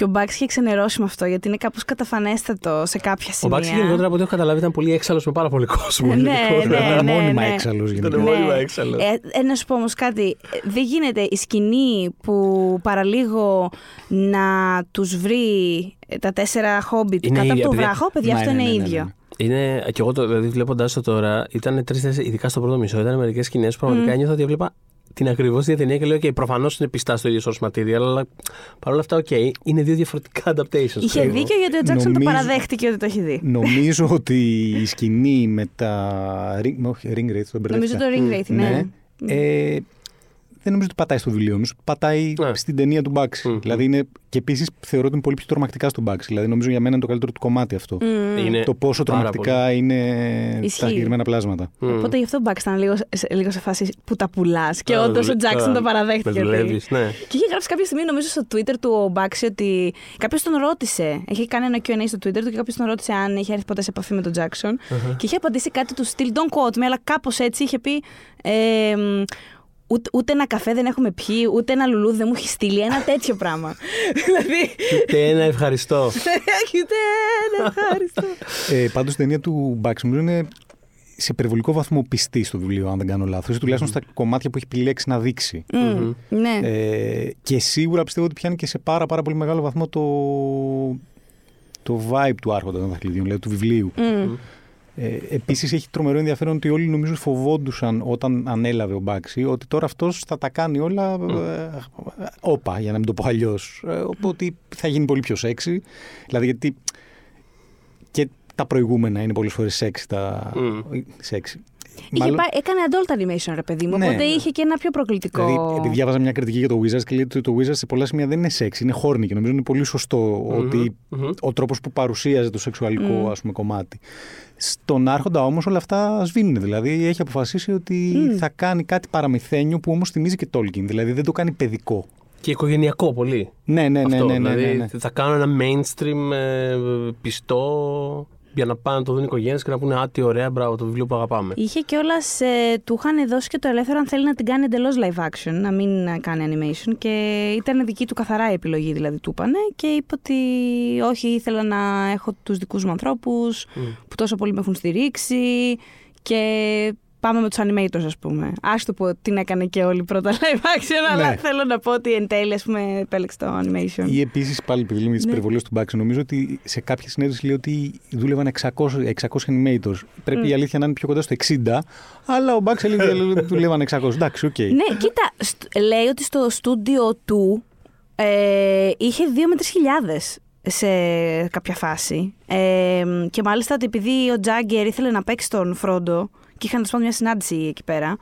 Και ο Μπάξι είχε ξενερώσει με αυτό γιατί είναι κάπως καταφανέστατο σε κάποια Ο σημεία. Μπάξι γενικότερα από ό,τι έχω καταλάβει ήταν πολύ έξαλλος με πάρα πολύ κόσμο. Ναι, γενικότερα. ναι, Ήταν ναι, μόνιμα ναι. έξαλλος Ήταν γενικά. μόνιμα έξαλλος. Ε, ε, να σου πω όμως κάτι. Ε, Δεν γίνεται η σκηνή που παραλίγο να τους βρει ε, τα τέσσερα χόμπιτ Είναι κάτω από ίδια, το παιδιά. βράχο, παιδιά, Ναι, αυτό ναι, είναι ναι, ναι, ίδιο. ναι. Είναι, και εγώ το, δηλαδή βλέποντάς το τώρα, ήταν τρει-τέσσερι, ειδικά στο πρώτο μισό, ήταν μερικές σκηνές που πραγματικά ένιωθα ότι έβλεπα την ακριβώς ίδια ταινία και λέω: OK, προφανώς είναι πιστά στο ίδιο source material, αλλά παρόλα αυτά, OK, είναι δύο διαφορετικά adaptations. Είχε ξέρω. δίκιο γιατί ο Τζάξον το Νομίζω- παραδέχτηκε ότι το έχει δει. Νομίζω ότι η σκηνή με τα. ring- όχι, ring rates, τον Νομίζω το μπερδεύτηκα. Ring Wraith, ναι. Ε, δεν νομίζω ότι πατάει στο βιβλίο, νομίζω ότι πατάει Ναι. στην ταινία του Μπάξ. Μμμ. Δηλαδή είναι, και επίσης θεωρώ ότι είναι πολύ πιο τρομακτικά στον Μπάξ. Δηλαδή νομίζω για μένα είναι το καλύτερο του κομμάτι αυτό. Μμμ. Είναι Το πόσο πάρα τρομακτικά είναι Ισχύει. τα συγκεκριμένα πλάσματα. πολύ. Οπότε γι' αυτό ο Μπάξ ήταν λίγο, σε- λίγο σε φάση που τα πουλάς. Και Τώρα όντως ο δουλε- Τζάξον τώρα το παραδέχτηκε. με ότι- δουλεύεις, ναι. Και είχε γράψει κάποια στιγμή, νομίζω, στο Twitter του ο Μπάξι ότι. Κάποιος τον ρώτησε. Είχε κάνει ένα QA στο Twitter του και κάποιος τον ρώτησε αν είχε έρθει ποτέ σε επαφή με τον Τζάξον. Και είχε απαντήσει κάτι του στυλ. Don't quote me, αλλά κάπως έτσι είχε πει. Ε, μ, ούτε, ούτε ένα καφέ δεν έχουμε πιει, ούτε ένα λουλούδι δεν μου έχει στείλει. Ένα τέτοιο πράγμα. (laughs) δηλαδή. Ούτε ένα ευχαριστώ. (laughs) ούτε ένα ευχάριστο. Ε, Πάντως η ταινία του Μπάξ νομίζω είναι σε υπερβολικό βαθμό πιστή στο βιβλίο, αν δεν κάνω λάθος. Τουλάχιστον στα κομμάτια που έχει επιλέξει να δείξει. Μμ, ναι. Ε, και σίγουρα πιστεύω ότι πιάνει και σε πάρα, πάρα πολύ μεγάλο βαθμό το, το vibe του Άρχοντα των Δαχτυλιδιών, δηλαδή του βιβλίου. Μμ. Ε, Επίσης έχει τρομερό ενδιαφέρον ότι όλοι νομίζω φοβόντουσαν όταν ανέλαβε ο Μπάξι ότι τώρα αυτός θα τα κάνει όλα ε, όπα, για να μην το πω αλλιώς. ότι θα γίνει πολύ πιο σεξι. Δηλαδή γιατί και τα προηγούμενα είναι πολλές φορές σεξι. Τα... Μμ. σεξι. Είχε Μάλλον- πάει, έκανε adult animation, ρε παιδί μου. Ναι. Οπότε είχε και ένα πιο προκλητικό. Δηλαδή, επειδή διάβαζα μια κριτική για το Wizards και λέει ότι το Wizards σε πολλά σημεία δεν είναι σεξ, είναι χόρνη και νομίζω είναι πολύ σωστό ότι μμμ. ο τρόπος που παρουσίαζε το σεξουαλικό Μμ. ας πούμε, κομμάτι. Στον Άρχοντα όμως όλα αυτά σβήνουν. Δηλαδή έχει αποφασίσει ότι Μμ. θα κάνει κάτι παραμυθένιο που όμως θυμίζει και Tolkien. Δηλαδή δεν το κάνει παιδικό. Και οικογενειακό πολύ. Ναι, ναι, ναι. Αυτό, ναι, ναι, ναι, δηλαδή ναι. θα κάνω ένα mainstream ε, πιστό για να πάνε να το δουν οι οικογένειες και να πούνε Α, τι ωραία, μπράβο, το βιβλίο που αγαπάμε. Είχε κιόλας. Ε, του είχαν δώσει και το ελεύθερο αν θέλει να την κάνει εντελώς live action, να μην ε, κάνει animation. Και ήταν δική του καθαρά η επιλογή, δηλαδή του είπανε. Και είπε ότι όχι, ήθελα να έχω τους δικούς μου ανθρώπους που τόσο πολύ με έχουν στηρίξει. Και πάμε με τους animators, ας πούμε. Άστο που την έκανε και όλη πρώτα live action, αλλά Ναι. θέλω να πω ότι εν τέλει, ας πούμε, επέλεξε το animation. Ή επίσης πάλι επειδή λέμε για τις Ναι. υπερβολές του Μπάξι, νομίζω ότι σε κάποια συνέντευξη λέει ότι δούλευαν 600, 600 animators. Πρέπει η αλήθεια να είναι πιο κοντά στο 60, αλλά ο Μπάξι έλεγε ότι (laughs) δούλευαν 600. Εντάξει, οκ. Ναι, κοίτα, στ- λέει ότι στο στούντιο του ε, είχε 2 με 3 χιλιάδες σε κάποια φάση. Ε, και μάλιστα ότι επειδή ο Τζάγκερ ήθελε να παίξει τον Φρόντο και είχαν τέλος μια συνάντηση εκεί πέρα.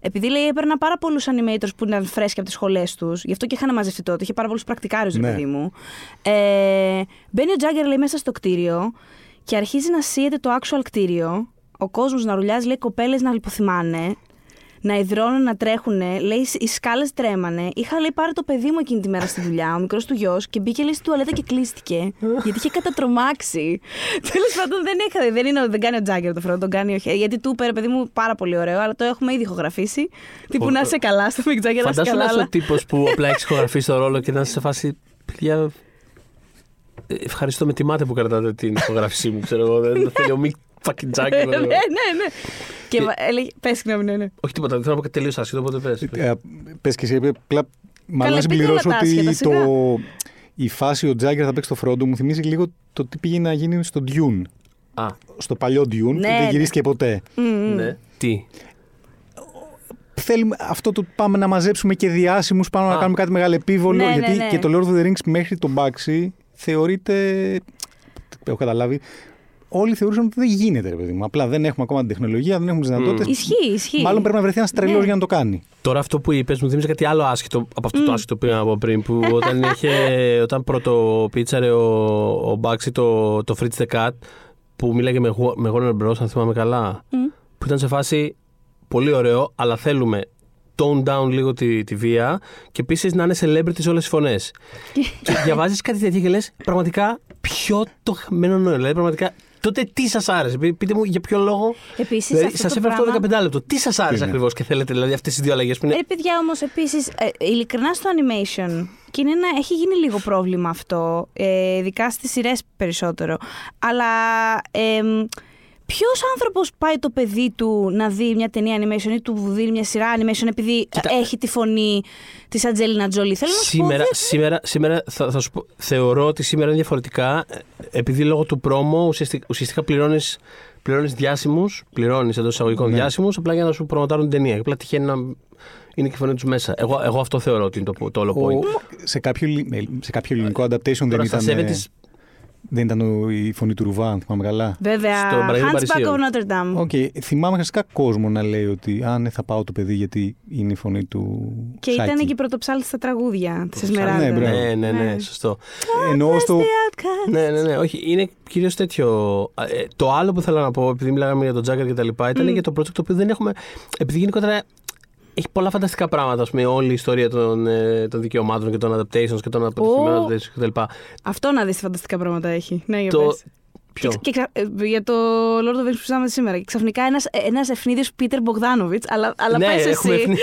Επειδή λέει έπαιρνα πάρα πολλούς animators που ήταν φρέσκοι από τις σχολές τους, γι' αυτό και είχαν μαζευτεί τότε. Είχε πάρα πολλούς πρακτικάριους, Ναι. παιδί μου. Ε, μπαίνει ο Τζάγκερ λέει μέσα στο κτίριο και αρχίζει να σύεται το actual κτίριο. Ο κόσμος να ρουλιάζει, λέει κοπέλες να λιποθυμάνε, να υδρώνουν, να τρέχουν. Λέει οι σκάλες τρέμανε. Είχα λέει πάρει το παιδί μου εκείνη τη μέρα στη δουλειά, ο μικρός του γιος, και μπήκε λέει στη τουαλέτα και κλείστηκε. (laughs) γιατί είχε κατατρομάξει. Τέλος πάντων δεν, είχα, δεν, είναι, δεν κάνει ο Τζάγκερ το φρόντο, τον κάνει ο Χέ- Γιατί του είπε, παιδί μου, πάρα πολύ ωραίο, αλλά το έχουμε ήδη ηχογραφήσει. Τύπου Ο- να είσαι καλά στο Μικ Τζάγκερ, να είσαι Φαντάσου καλά. να είσαι αλλά- ο τύπος που απλά έχεις ηχογραφήσει το ρόλο και να είσαι σε φάση. Παιδιά. ε, Ευχαριστώ με τιμάτε που κρατάτε την ηχογράφησή μου, ξέρω εγώ. Δεν θέλει ο Μικ fucking Jagger. (laughs) ναι, ναι, ναι. Και Και- έλεγε, πες συγγνώμη, ναι, ναι. Όχι τίποτα, δεν θέλω να πω τελείως άσχετο, οπότε πες. Ε, πες και εσύ, απλά μάλλον Καλά, να πείτε όλα συμπληρώσω τα άσχετα, ότι σιγά. το, η φάση ο Τζάγκερ θα παίξει το Φρόντο μου θυμίζει λίγο το τι πήγε να γίνει στο Dune. Α, Στο παλιό Dune που Ναι, δεν ναι. γυρίστηκε ποτέ. ναι. Τι; Θέλουμε αυτό το πάμε να μαζέψουμε και διάσημους πάνω να Α. κάνουμε κάτι μεγάλο επίβολο. Ναι, ναι, γιατί ναι. και το Lord of the Rings μέχρι τον Μπάξι θεωρείται. Έχω καταλάβει. Όλοι θεωρούσαν ότι δεν γίνεται, ρε παιδί μου. Απλά δεν έχουμε ακόμα την τεχνολογία, δεν έχουμε τις δυνατότητες. Ισχύει, ισχύει. Μάλλον πρέπει να βρεθεί ένας τρελός Ναι. για να το κάνει. Τώρα αυτό που είπες μου θύμισε κάτι άλλο άσχετο από αυτό το άσχετο που είπα από πριν. Που όταν, (laughs) είχε, όταν πρώτο πίτσαρε ο, ο Μπάξι το, το Fritz the Cat που μίλαγε με, Γο- με Warner Bros. Αν θυμάμαι καλά. Που ήταν σε φάση πολύ ωραίο, αλλά θέλουμε tone down λίγο τη, τη βία και επίσης να είναι celebrity σε όλες τι φωνές. (laughs) και διαβάζεις κάτι τέτοιο και λες πραγματικά ποιο το χαμένο νόημα. Δηλαδή πραγματικά τότε τι σας άρεσε; Πεί- Πείτε μου για ποιο λόγο; Επίσης, Δηλαδή, αυτό σας το έφερε αυτό πράγμα- 15 λεπτό. Τι σας άρεσε Ναι. ακριβώς και θέλετε δηλαδή αυτές τι δύο αλλαγές που είναι. Ε, παιδιά, όμως, επίσης, ε, ειλικρινά στο animation. Και είναι ένα, έχει γίνει λίγο πρόβλημα αυτό, ε, ειδικά στις σειρές περισσότερο. Αλλά ε, ποιος άνθρωπος πάει το παιδί του να δει μια ταινία animation ή του δει μια σειρά animation επειδή Κοίτα. έχει τη φωνή της Ατζέλινα Τζολί. Θέλω να σου πω. Σήμερα, δεν- σήμερα, σήμερα θα, θα σου πω, θεωρώ ότι σήμερα είναι διαφορετικά ε, επειδή λόγω του πρόμο ουσιαστικά, ουσιαστικά πληρώνεις, πληρώνεις διάσημους, πληρώνεις εντός εισαγωγικών Ναι. διάσημους απλά για να σου προμοτάρουν την ταινία. Απλά τυχαίνει να είναι και η φωνή τους μέσα. Εγώ, εγώ αυτό θεωρώ ότι είναι το, το όλο point. Ο, σε, κάποιο, λι- ε, σε κάποιο ελληνικό adaptation δεν Τώρα στα ήταν, ε, 70s δεν ήταν ο- η φωνή του Ρουβά, αν θυμάμαι καλά. Βέβαια, στο Παναγία Hunchback Παρισίων. of Notre Dame. OK, θυμάμαι χρηστικά κόσμο να λέει ότι α, ναι, θα πάω το παιδί γιατί είναι η φωνή του. Και Σάκη. ήταν και η πρωτοψάλτη στα τραγούδια της Ναι, Εσμεράλδα. μπράβο. ναι, ναι, ναι, σωστό. Εννοώ στο. Ναι, ναι, ναι, όχι. Είναι κυρίως τέτοιο. Ε, το άλλο που θέλω να πω, επειδή μιλάγαμε για τον Τζάγκερ και τα λοιπά, ήταν και το project το οποίο δεν έχουμε. Επειδή γενικότερα έχει πολλά φανταστικά πράγματα, ας πούμε, όλη η ιστορία των, ε, των δικαιωμάτων και των adaptations και των αποτυχημένων Ω. adaptations κτλ. Αυτό να δεις φανταστικά πράγματα έχει. Ναι, για Το. πες. Ποιο. Και, και ξα- ε, για το Lord of the Rings που συζητάμε σήμερα. Και ξαφνικά ένας, ένας αιφνίδιος Πίτερ Μπογδάνοβιτς, αλλά, αλλά Ναι, πες έχουμε εσύ. αιφνί-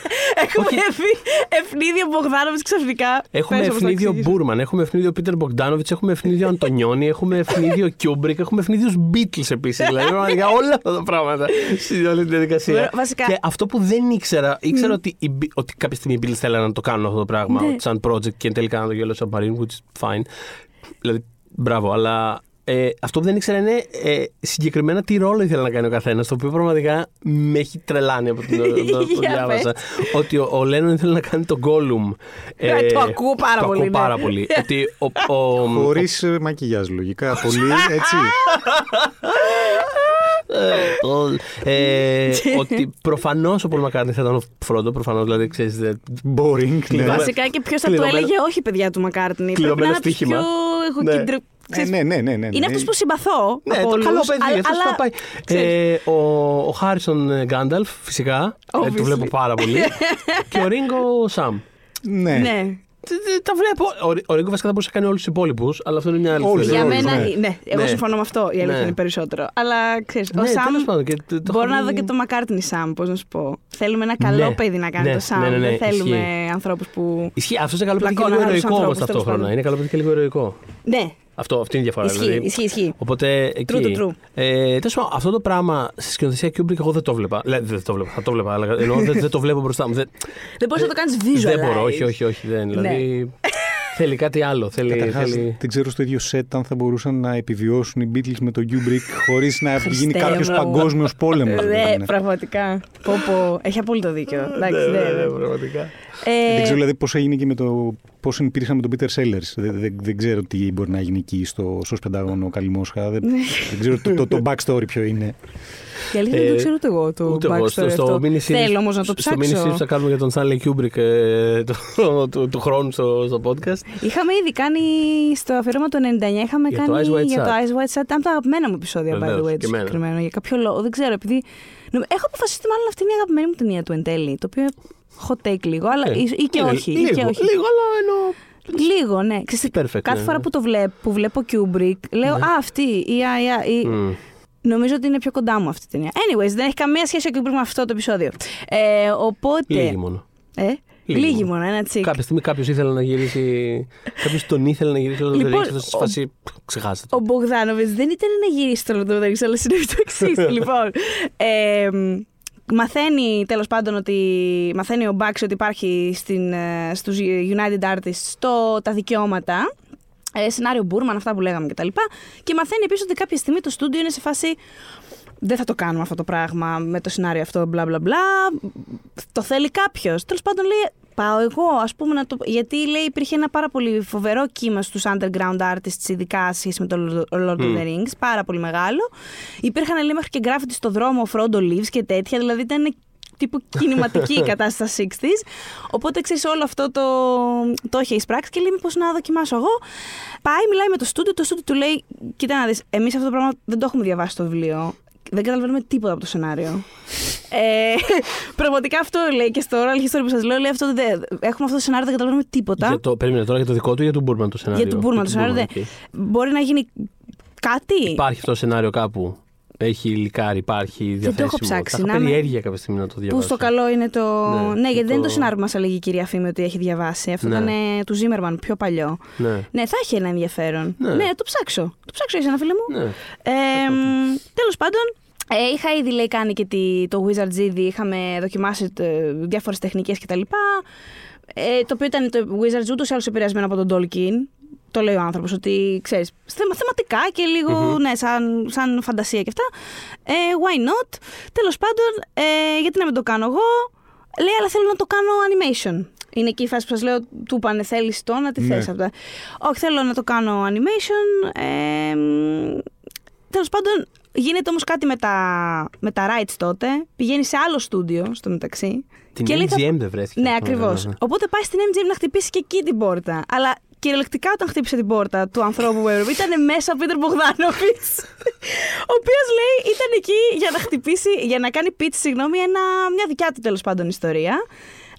(laughs) έχουμε Όχι. αιφνί- αιφνίδιο Μπογδάνοβιτς ξαφνικά. Έχουμε Πες, όπως το αιφνίδιο εξηγήσω. Μπούρμαν, έχουμε αιφνίδιο Πίτερ Μπογκντάνοβιτς, έχουμε αιφνίδιο Αντονιόνι, έχουμε αιφνίδιο Κιούμπρικ, έχουμε αιφνίδιους Beatles επίσης. Δηλαδή, (laughs) πραγματικά όλα αυτά τα πράγματα στην όλη τη διαδικασία. Βέβαια, βασικά- Και αυτό που δεν ήξερα, ήξερα ότι, οι Be- ότι κάποια στιγμή οι Beatles θέλανε να το κάνουν αυτό το πράγμα Ναι. σαν project και τελικά να το γέλω σαν Submarine, which is fine. Δηλαδή, μπράβο, αλλά ε, αυτό που δεν ήξερα είναι ε, συγκεκριμένα τι ρόλο ήθελε να κάνει ο καθένας, το οποίο πραγματικά με έχει τρελάνει από την (laughs) ώρα που το Για διάβασα. ότι ο, ο Λένον ήθελε να κάνει τον Gollum. Ε, το ακούω πάρα το πολύ, Ακούω ναι. πάρα πολύ. (laughs) ότι ο, ο, Χωρίς μακιγιάζ, λογικά. Πολύ έτσι. ε, (laughs) ο- ε, ότι προφανώς ο Πολ Μακάρνι θα ήταν ο Φρόντο, προφανώς δηλαδή ξέρεις. δεν- Boring. ναι. Βασικά- Βασικά και ποιος θα του Κλειδωμένο- έλεγε όχι παιδιά του Μακάρτνι. Πρέπει να Κλειδωμένο είναι από τους στοίχημα. πιο Ναι. εγωκεντρε... Ε, ξέρεις, ναι, ναι, ναι, ναι, Είναι ναι. αυτός που συμπαθώ Ναι, από το όλους, καλό παιδί, αλλά- αυτό αλλά- θα πάει. ξέρεις, Ε, ο, ο Χάρισον Γκάνταλφ, φυσικά. Ε, Obviously. το βλέπω πάρα πολύ. (laughs) και ο Ρίγκο Σαμ. Ναι. Ναι. Τε- τε- Τα βλέπω. Ο, ο Ρίγκο βασικά θα μπορούσε να κάνει όλους τους υπόλοιπους, αλλά αυτό είναι μια άλλη Όλους, ιστορία. Για όλους, μένα, ναι. ναι, εγώ Ναι. συμφωνώ με αυτό. Η αλήθεια Ναι. είναι περισσότερο. Αλλά ξέρεις, ο Ναι, Σαμ. τέλος πάντων, και το- το Μπορώ έχω να δει- δω και το Μακάρτνι Σαμ, πώς να σου πω. Θέλουμε ένα καλό Ναι, παιδί να κάνει ναι, το Σαμ. ναι, ναι, ναι, Δεν θέλουμε ισχύει. ανθρώπους που. Ισχύει, αυτό είναι καλό παιδί και Πλακώναν λίγο άλλους ηρωικό όμως ανθρώπους, τέλος ταυτόχρονα. πάντων. Είναι καλό παιδί και λίγο ηρωικό. Ναι, Αυτό, αυτή είναι η διαφορά. ισχύει, δηλαδή. ισχύει, ισχύει. Οπότε εκεί. True to true. Ε, τέλος πάντων, αυτό το πράγμα στη σκηνοθεσία Kubrick εγώ δεν το βλέπα. Λέ, δεν το βλέπα. Θα το βλέπα, αλλά εννοώ, δεν, δεν το βλέπω μπροστά μου. Δεν, Δεν μπορείς να το κάνεις visual. δεν μπορώ, όχι, όχι, όχι. Δεν, δηλαδή, (laughs) θέλει κάτι άλλο. Θέλει, Καταρχάς, θέλει... δεν ξέρω στο ίδιο σετ αν θα μπορούσαν να επιβιώσουν οι Beatles με το Kubrick χωρίς να γίνει Χριστέ κάποιος μου. παγκόσμιος πόλεμος. Ναι, πραγματικά. Πω, πω. Έχει απόλυτο δίκιο. Εντάξει, Ναι, ναι, ναι, ναι. πραγματικά. Ε, Δεν ξέρω δηλαδή πώς έγινε και με το. Πώς υπήρξαν με τον Peter Sellers. Δεν, δεν, δεν ξέρω τι μπορεί να γίνει εκεί στο ΣΟΣ Πεντάγωνο Καλυμόσχα. Δεν, δεν ξέρω το, το, το backstory ποιο είναι. Η αλήθεια δεν Ε, το ξέρω ούτε εγώ το Ούτε εγώ. backstory Στο, στο αυτό. mini series- Θέλω όμως να το στο mini series ψάξω. θα κάνουμε για τον Stanley Kubrick ε, το, (laughs) του, του χρόνου στο, στο podcast. Είχαμε ήδη κάνει στο αφιέρωμα του 99, είχαμε Για το κάνει Eyes Wide για το Shut. Eyes Wide Shut. Ήταν από τα αγαπημένα μου επεισόδια, by the Βεβαίως, way, και το εμένα. συγκεκριμένο. Για κάποιο λόγο, δεν ξέρω, επειδή. νομ- Έχω αποφασίσει ότι μάλλον αυτή είναι η αγαπημένη μου ταινία του εν τέλει. Το οποίο hot take λίγο, αλλά Ε, ή, ή και είναι όχι. ή Λίγο, και όχι. λίγο, αλλά εννοώ. Λίγο, ναι. Ξέρεις, Perfect, κάθε ναι, φορά ναι. που, το βλέπω, που βλέπω Kubrick, λέω Α, αυτή ή, α, ή, α, ή Μμ. Νομίζω ότι είναι πιο κοντά μου αυτή η ταινία. Anyways, δεν έχει καμία σχέση ο Kubrick με αυτό το επεισόδιο. Ε, οπότε. Λίγη μόνο. Ε, Λίγη λίγη μόνο. μόνο, ένα τσικ. Κάποια στιγμή κάποιος ήθελε να γυρίσει. Κάποιος τον ήθελε να γυρίσει όλο το Λοιπόν, Rings, αυτό ο- στη φάση. Ξεχάστε το. Ο Μπογδάνοβιτς δεν ήταν να γυρίσει το Lord of the Rings, αλλά συνέβη το εξής. (laughs) λοιπόν, ε, μαθαίνει τέλος πάντων ότι. Μαθαίνει ο Μπάξ ότι υπάρχει στην, ε, στους United Artists το, τα δικαιώματα. Ε, σενάριο Μπούρμαν, αυτά που λέγαμε κτλ. Και, και μαθαίνει επίσης ότι κάποια στιγμή το στούντιο είναι σε φάση. Δεν θα το κάνουμε αυτό το πράγμα με το σενάριο αυτό, μπλα μπλα μπλα. Το θέλει κάποιος. Τέλος πάντων λέει, πάω εγώ, ας πούμε, να το. Γιατί λέει υπήρχε ένα πάρα πολύ φοβερό κύμα στους underground artists, ειδικά σε σχέση με το Lord of the Rings. Πάρα πολύ μεγάλο. Υπήρχαν λέει μέχρι και graffiti στο δρόμο Frodo Lives και τέτοια. Δηλαδή ήταν τύπου κινηματική η (laughs) κατάσταση στα 60s. Οπότε ξέρεις, όλο αυτό το, το έχει εισπράξει και λέει: Μήπω να δοκιμάσω εγώ. Πάει, μιλάει με το στούντιο. Το στούντιο του λέει: Κοίτα να δεις, εμείς αυτό το πράγμα δεν το έχουμε διαβάσει στο βιβλίο. Δεν καταλαβαίνουμε τίποτα από το σενάριο. ε, (laughs) πραγματικά αυτό λέει και στο oral history που σας λέω. Λέει αυτό, δεν, έχουμε αυτό το σενάριο, δεν καταλαβαίνουμε τίποτα. Για το, περίμενε τώρα για το δικό του ή για τον Μπούρμαν το σενάριο. Για τον Μπούρμαν το σενάριο. Μπούρμαν, δεν- οκ. Μπορεί να γίνει κάτι; Υπάρχει αυτό το σενάριο κάπου; Έχει υλικάρι, υπάρχει διαθέσιμο. το έχω ψάξει, Θα είχα να είμαι- περιέργεια κάποια στιγμή να το διαβάσω. Που στο καλό είναι το. Ναι, Ναι, γιατί δεν είναι το- το σενάριο που μας έλεγε η κυρία Φήμη ότι έχει διαβάσει. Αυτό Ναι. ήταν ε, του Ζήμερμαν, πιο παλιό. Ναι. Ναι, θα έχει ένα ενδιαφέρον. Ναι. Ναι, το ψάξω. Το ψάξω εσένα, φίλε μου. ναι. Ε, Τέλος πάντων, ε, είχα ήδη λέει, κάνει και τη, το Wizards ήδη. Είχαμε δοκιμάσει διάφορες τεχνικές κτλ. Ε, το οποίο ήταν το Wizard's ούτως ή άλλως επηρεασμένο από τον Tolkien. Το λέει ο άνθρωπος ότι ξέρεις, θεματικά και λίγο ναι, σαν, σαν φαντασία και αυτά. Ε, why not; Τέλος πάντων, ε, γιατί να μην το κάνω εγώ; Λέει, αλλά θέλω να το κάνω animation. Είναι εκεί η φάση που σας λέω, του είπανε θέλεις το να τη Ναι. θες αυτά. Όχι, θέλω να το κάνω animation. Ε, Τέλος πάντων, γίνεται όμως κάτι με τα, με τα rights τότε. Πηγαίνει σε άλλο στούντιο στο μεταξύ. Την και λέει, θα- MGM δεν βρέθηκε. Ναι, αυτό, ακριβώς. ναι, ναι. Οπότε πάει στην MGM να χτυπήσει και εκεί την πόρτα. Αλλά κυριολεκτικά όταν χτύπησε την πόρτα του ανθρώπου που έπρεπε, ήταν μέσα ο Πίτερ Μπογδάνοβιτς. ο οποίος λέει ήταν εκεί για να χτυπήσει, για να κάνει pitch, συγγνώμη, ένα, μια δικιά του τέλος πάντων ιστορία.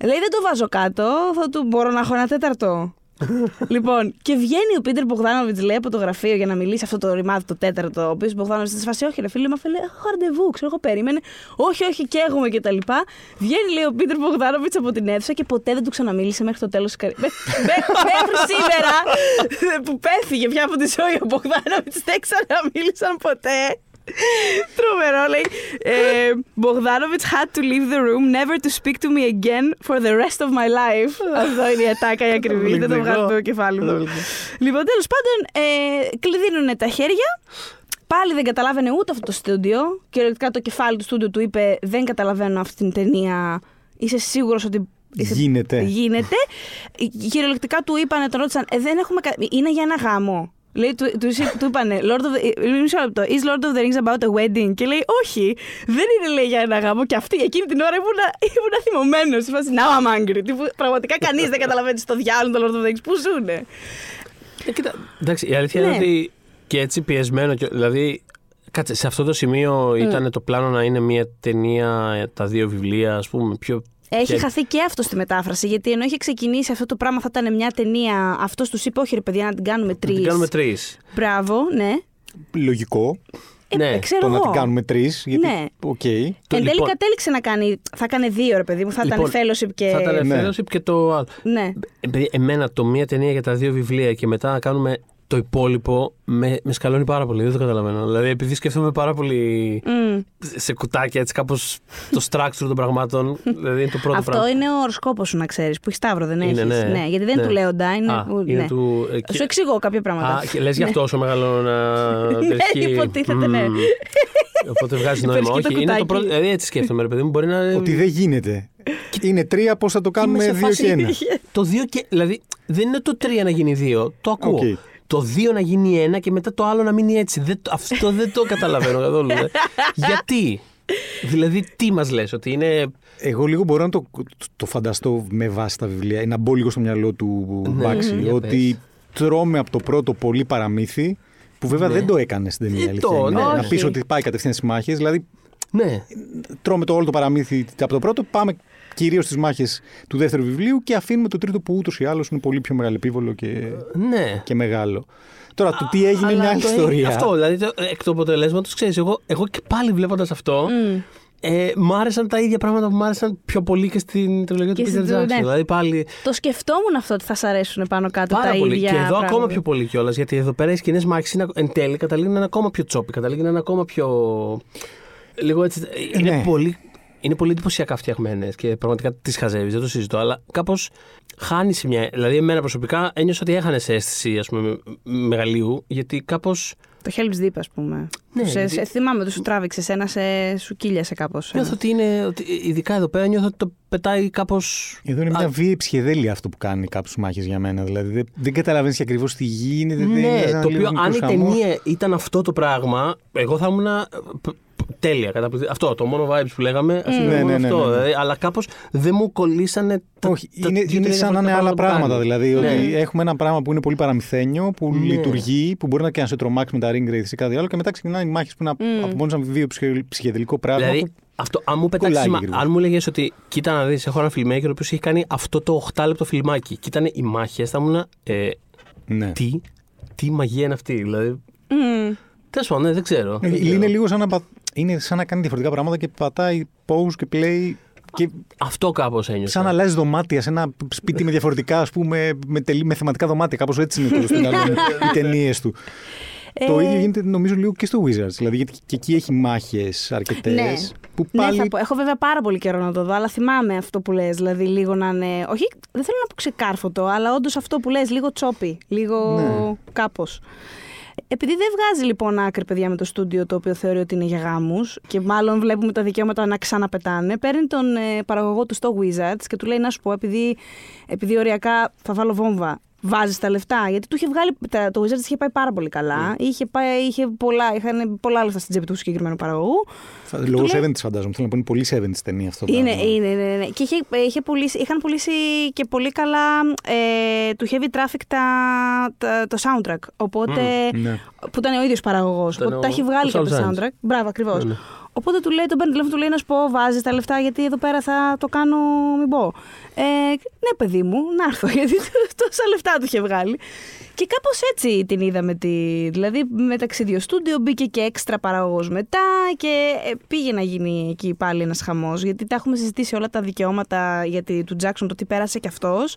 Λέει δεν το βάζω κάτω, θα του μπορώ να έχω ένα τέταρτο. (laughs) λοιπόν, και βγαίνει ο Πίτερ Μπογδάνοβιτς, λέει από το γραφείο για να μιλήσει αυτό το ρημάδι το τέταρτο. Ο οποίος Μπογδάνοβιτς στη φάση, Όχι, ρε φίλε, μα φίλε, έχω ραντεβού, ξέρω εγώ, περίμενε. Όχι, όχι, καίγομαι και τα λοιπά. Βγαίνει, λέει ο Πίτερ Μπογδάνοβιτς από την αίθουσα και ποτέ δεν του ξαναμίλησε μέχρι το τέλος της καριέρα. μέχρι σήμερα (laughs) που πέφυγε πια από τη ζωή ο Μπογδάνοβιτς, δεν ξαναμίλησαν ποτέ. Τρομερό, λέει. Ε, Bogdanovich had to leave the room, never to speak to me again for the rest of my life. Αυτό είναι η ατάκα η ακριβή. Δεν το βγάζω το κεφάλι μου. Λοιπόν, τέλος πάντων, ε, κλειδίνουν τα χέρια. Πάλι δεν καταλάβαινε ούτε αυτό το στούντιο. Κυριολεκτικά το κεφάλι του στούντιο του είπε: Δεν καταλαβαίνω αυτή την ταινία. Είσαι σίγουρος ότι. Είσαι... Γίνεται. Γίνεται. Κυριολεκτικά του είπανε, τον ρώτησαν, ε, δεν έχουμε. κα- Είναι για ένα γάμο. Λέει, του, του, του, του είπανε, Lord of the, ε, μισό λεπτό, is Lord of the Rings about a wedding? Και λέει, όχι, δεν είναι λέει για ένα γάμο. Και αυτή εκείνη την ώρα ήμουν, ήμουν θυμωμένος. Σε φάση, now I'm angry. Τύπου, πραγματικά κανείς δεν καταλαβαίνει στο διάλογο το Lord of the Rings. Πού ζουνε. Ε, κοίτα, εντάξει, η αλήθεια είναι Ναι. ότι και έτσι πιεσμένο. και- Δηλαδή, κάτσε, σε αυτό το σημείο ήταν το πλάνο να είναι μια ταινία, ε, τα δύο βιβλία, ας πούμε, πιο. Έχει και- χαθεί και αυτό στη μετάφραση. Γιατί ενώ είχε ξεκινήσει αυτό το πράγμα, θα ήταν μια ταινία. Αυτός τους είπε, Όχι, ρε παιδιά, να την κάνουμε Να τρεις. την κάνουμε τρεις. Μπράβο, ναι. Λογικό Ε, Ναι, ξέρω το να εγώ. την κάνουμε τρεις. Γιατί. Ναι. Οκ. Εν τέλει λοιπόν- κατέληξε να κάνει. Θα έκανε δύο, ρε παιδί μου. Θα Λοιπόν, ήταν fellowship και. Θα ήταν Ναι. fellowship και το άλλο. Ναι. Ε, παιδιά, εμένα το μία ταινία για τα δύο βιβλία και μετά να κάνουμε το υπόλοιπο με, με σκαλώνει πάρα πολύ. Δεν το καταλαβαίνω. Δηλαδή, επειδή σκέφτομαι πάρα πολύ Μμ. σε κουτάκια, έτσι κάπως το structure των πραγμάτων. δηλαδή, είναι το πρώτο Αυτό πράγμα. είναι ο οροσκόπος σου, να ξέρεις, που έχει Σταύρο, δεν έχεις. Είναι, ναι. γιατί δεν είναι Ναι. του Λέοντα. Είναι, Α, που- είναι ναι. του. ε, Θα και- σου εξηγώ κάποια πράγματα. Α, και λες γι' αυτό όσο μεγάλο να (laughs) Ναι, ισχύει. υποτίθεται, ναι. Μμμ. Οπότε βγάζει νόημα. Παίρνεις και το Όχι, είναι το κουτάκι. πρώτο. Δηλαδή, έτσι σκέφτομαι, ρε παιδί μου, μπορεί να. Ότι δεν γίνεται. Είναι τρία, πώς θα το κάνουμε σε δύο φάση- και ένα. (laughs) Το 2 και. Δηλαδή, δεν είναι το 3 να γίνει 2. Το ακούω. Οκ. Το 2 να γίνει 1 και μετά το άλλο να μείνει έτσι. Δεν, το- αυτό δεν το καταλαβαίνω καθόλου. δε. (laughs) Γιατί; Δηλαδή, τι μας λες, ότι είναι. Εγώ λίγο μπορώ να το, το φανταστώ με βάση τα βιβλία, να μπω λίγο στο μυαλό του Ναι, Μπάξι, για ότι τρώμε από το πρώτο πολύ παραμύθι, που βέβαια Ναι. δεν το έκανες στην ταινία. Δεν αλήθεια το, είναι. ναι. Να Όχι. πει ότι πάει κατευθείαν στις μάχες. Δηλαδή, Ναι. τρώμε το όλο το παραμύθι από το πρώτο, πάμε κυρίως στις μάχες του δεύτερου βιβλίου και αφήνουμε το τρίτο που ούτως ή άλλως είναι πολύ πιο μεγαλεπίβολο και, Ναι. και μεγάλο. Τώρα, το τι έγινε είναι Αλλά μια άλλη το- ιστορία. Αυτό, δηλαδή το, εκ του αποτελέσματος, ξέρεις, εγώ, εγώ και πάλι βλέποντας αυτό. Μμ. Ε, μ' άρεσαν τα ίδια πράγματα που μ' άρεσαν πιο πολύ και στην τριλογία του Και Peter στην- Jackson. ναι. Δηλαδή πάλι Το σκεφτόμουν αυτό ότι θα σ' αρέσουν πάνω κάτω πάρα τα πολύ. ίδια. Και εδώ ακόμα πράγματα. πιο πολύ κιόλας. Γιατί εδώ πέρα οι σκηνές μάχης εν τέλει καταλήγουν να είναι ακόμα πιο τσόπι, καταλήγουν να είναι ακόμα πιο. Λίγο έτσι. Είναι, Ναι. πολύ, είναι πολύ εντυπωσιακά φτιαγμένε και πραγματικά τις χαζεύεις, δεν το συζητώ. Αλλά κάπως χάνεις μια. Δηλαδή, εμένα προσωπικά ένιωσα ότι έχανε αίσθηση ας πούμε, με- μεγαλείου, γιατί κάπως. Το Helm's Deep, ας πούμε. Ναι, σε, γιατί- σε, θυμάμαι ότι σου τράβηξε ένα, σε, σου κύλιασε κάπως. Νιώθω ότι είναι. Ότι, ειδικά εδώ πέρα νιώθω ότι το πετάει κάπως. Εδώ είναι μια βίαιη ψυχεδέλεια αυτό που κάνει κάποιου μάχε για μένα. Δηλαδή δεν, δεν καταλαβαίνεις και ακριβώς τι γίνεται. δεν είναι Ναι, ένας το λίγο οποίο αν η μικρός χαμός. ταινία ήταν αυτό το πράγμα, εγώ θα ήμουν ε, π- π- τέλεια. καταπληκτικά. Αυτό, το μόνο vibes που λέγαμε, ας πούμε, Ναι, μόνο ναι, ναι, αυτό. ναι, ναι. δηλαδή, αλλά κάπως δεν μου κολλήσανε τα, Όχι, τα είναι, δύο-τρία είναι σαν να είναι διαφορετικά άλλα που πράγματα. κάνει. Δηλαδή, Ναι. ότι έχουμε ένα πράγμα που είναι πολύ παραμυθένιο, που Ναι. λειτουργεί, που μπορεί να και να σε τρομάξει με τα ring race ή κάτι άλλο, και μετά ξεκινάνε οι μάχε που είναι Μμ. από μόνο ένα βίαιο ψυχε- ψυχεδελικό πράγμα. Δηλαδή, που... αυτό, αν μου πετάξεις, κολλάει μα- γρήγορα. αν μου έλεγε ότι κοίτα να δεις, έχω ένα filmmaker ο οποίος έχει κάνει αυτό το 8 λεπτό φιλμάκι και ήταν οι μάχε, θα ήμουν. Ε, Ναι. τι, τι μαγεία είναι αυτή. Δηλαδή, Μμ. τέλος πάντων, ναι, δεν ξέρω. Δεν Είναι ξέρω. λίγο σαν να, πα- είναι σαν να κάνει διαφορετικά πράγματα και πατάει pause και play. Και Αυτό κάπως ένιωσα. σαν να αλλάζει δωμάτια σε ένα σπίτι με διαφορετικά, ας πούμε, με, τελεί, με θεματικά δωμάτια. Κάπως έτσι είναι το στο μυαλό μου, οι ταινίες του. το Ε, ίδιο γίνεται νομίζω λίγο και στο Wizards. Δηλαδή, γιατί και εκεί έχει μάχες αρκετές. Ναι. Που Ναι, πάλι θα πω. Έχω βέβαια πάρα πολύ καιρό να το δω, αλλά θυμάμαι αυτό που λες, δηλαδή λίγο να είναι. Όχι, δεν θέλω να πω ξεκάρφωτο, αλλά όντως αυτό που λες, λίγο τσόπι. Λίγο Ναι. κάπως. Επειδή δεν βγάζει λοιπόν άκρη, παιδιά, με το στούντιο το οποίο θεωρεί ότι είναι για γάμους και μάλλον βλέπουμε τα δικαιώματα να ξαναπετάνε, παίρνει τον ε, παραγωγό του στο Wizards και του λέει: Να σου πω, επειδή, επειδή οριακά θα βάλω βόμβα, βάζεις τα λεφτά. Γιατί του είχε βγάλει. τα- Το Wizards είχε πάει πάρα πολύ καλά. Είχε, πάει, είχε πολλά, είχαν πολλά λεφτά στην τσέπη του συγκεκριμένου παραγωγού. Λόγω του λέει- 70 φαντάζομαι. Θέλω να πω είναι πολύ 70 ταινία αυτό. το Είναι, πράγμα. είναι, ναι, ναι. Και είχε, είχε πουλήσει, είχαν πουλήσει και πολύ καλά ε, του Heavy Traffic τα, τα- το soundtrack. Οπότε, Ναι. που ήταν ο ίδιος παραγωγός. Ήταν Οπότε ο- τα έχει βγάλει ο και από το Saul Zaentz. soundtrack. Μπράβο, ακριβώς. Ναι, ναι. Οπότε του λέει, τον παίρνει τηλέφωνο, του λέει να σου πω, βάζεις τα λεφτά γιατί εδώ πέρα θα το κάνω, μην πω. Ε, ναι, παιδί μου, να έρθω, (laughs) γιατί τόσα λεφτά του είχε βγάλει. Και κάπως έτσι την είδαμε. Τη, δηλαδή μεταξύ δύο στούντιο μπήκε και έξτρα παραγωγός μετά και ε, πήγε να γίνει εκεί πάλι ένας χαμός. Γιατί τα έχουμε συζητήσει όλα τα δικαιώματα γιατί, του Τζάξον, το τι πέρασε κι αυτός.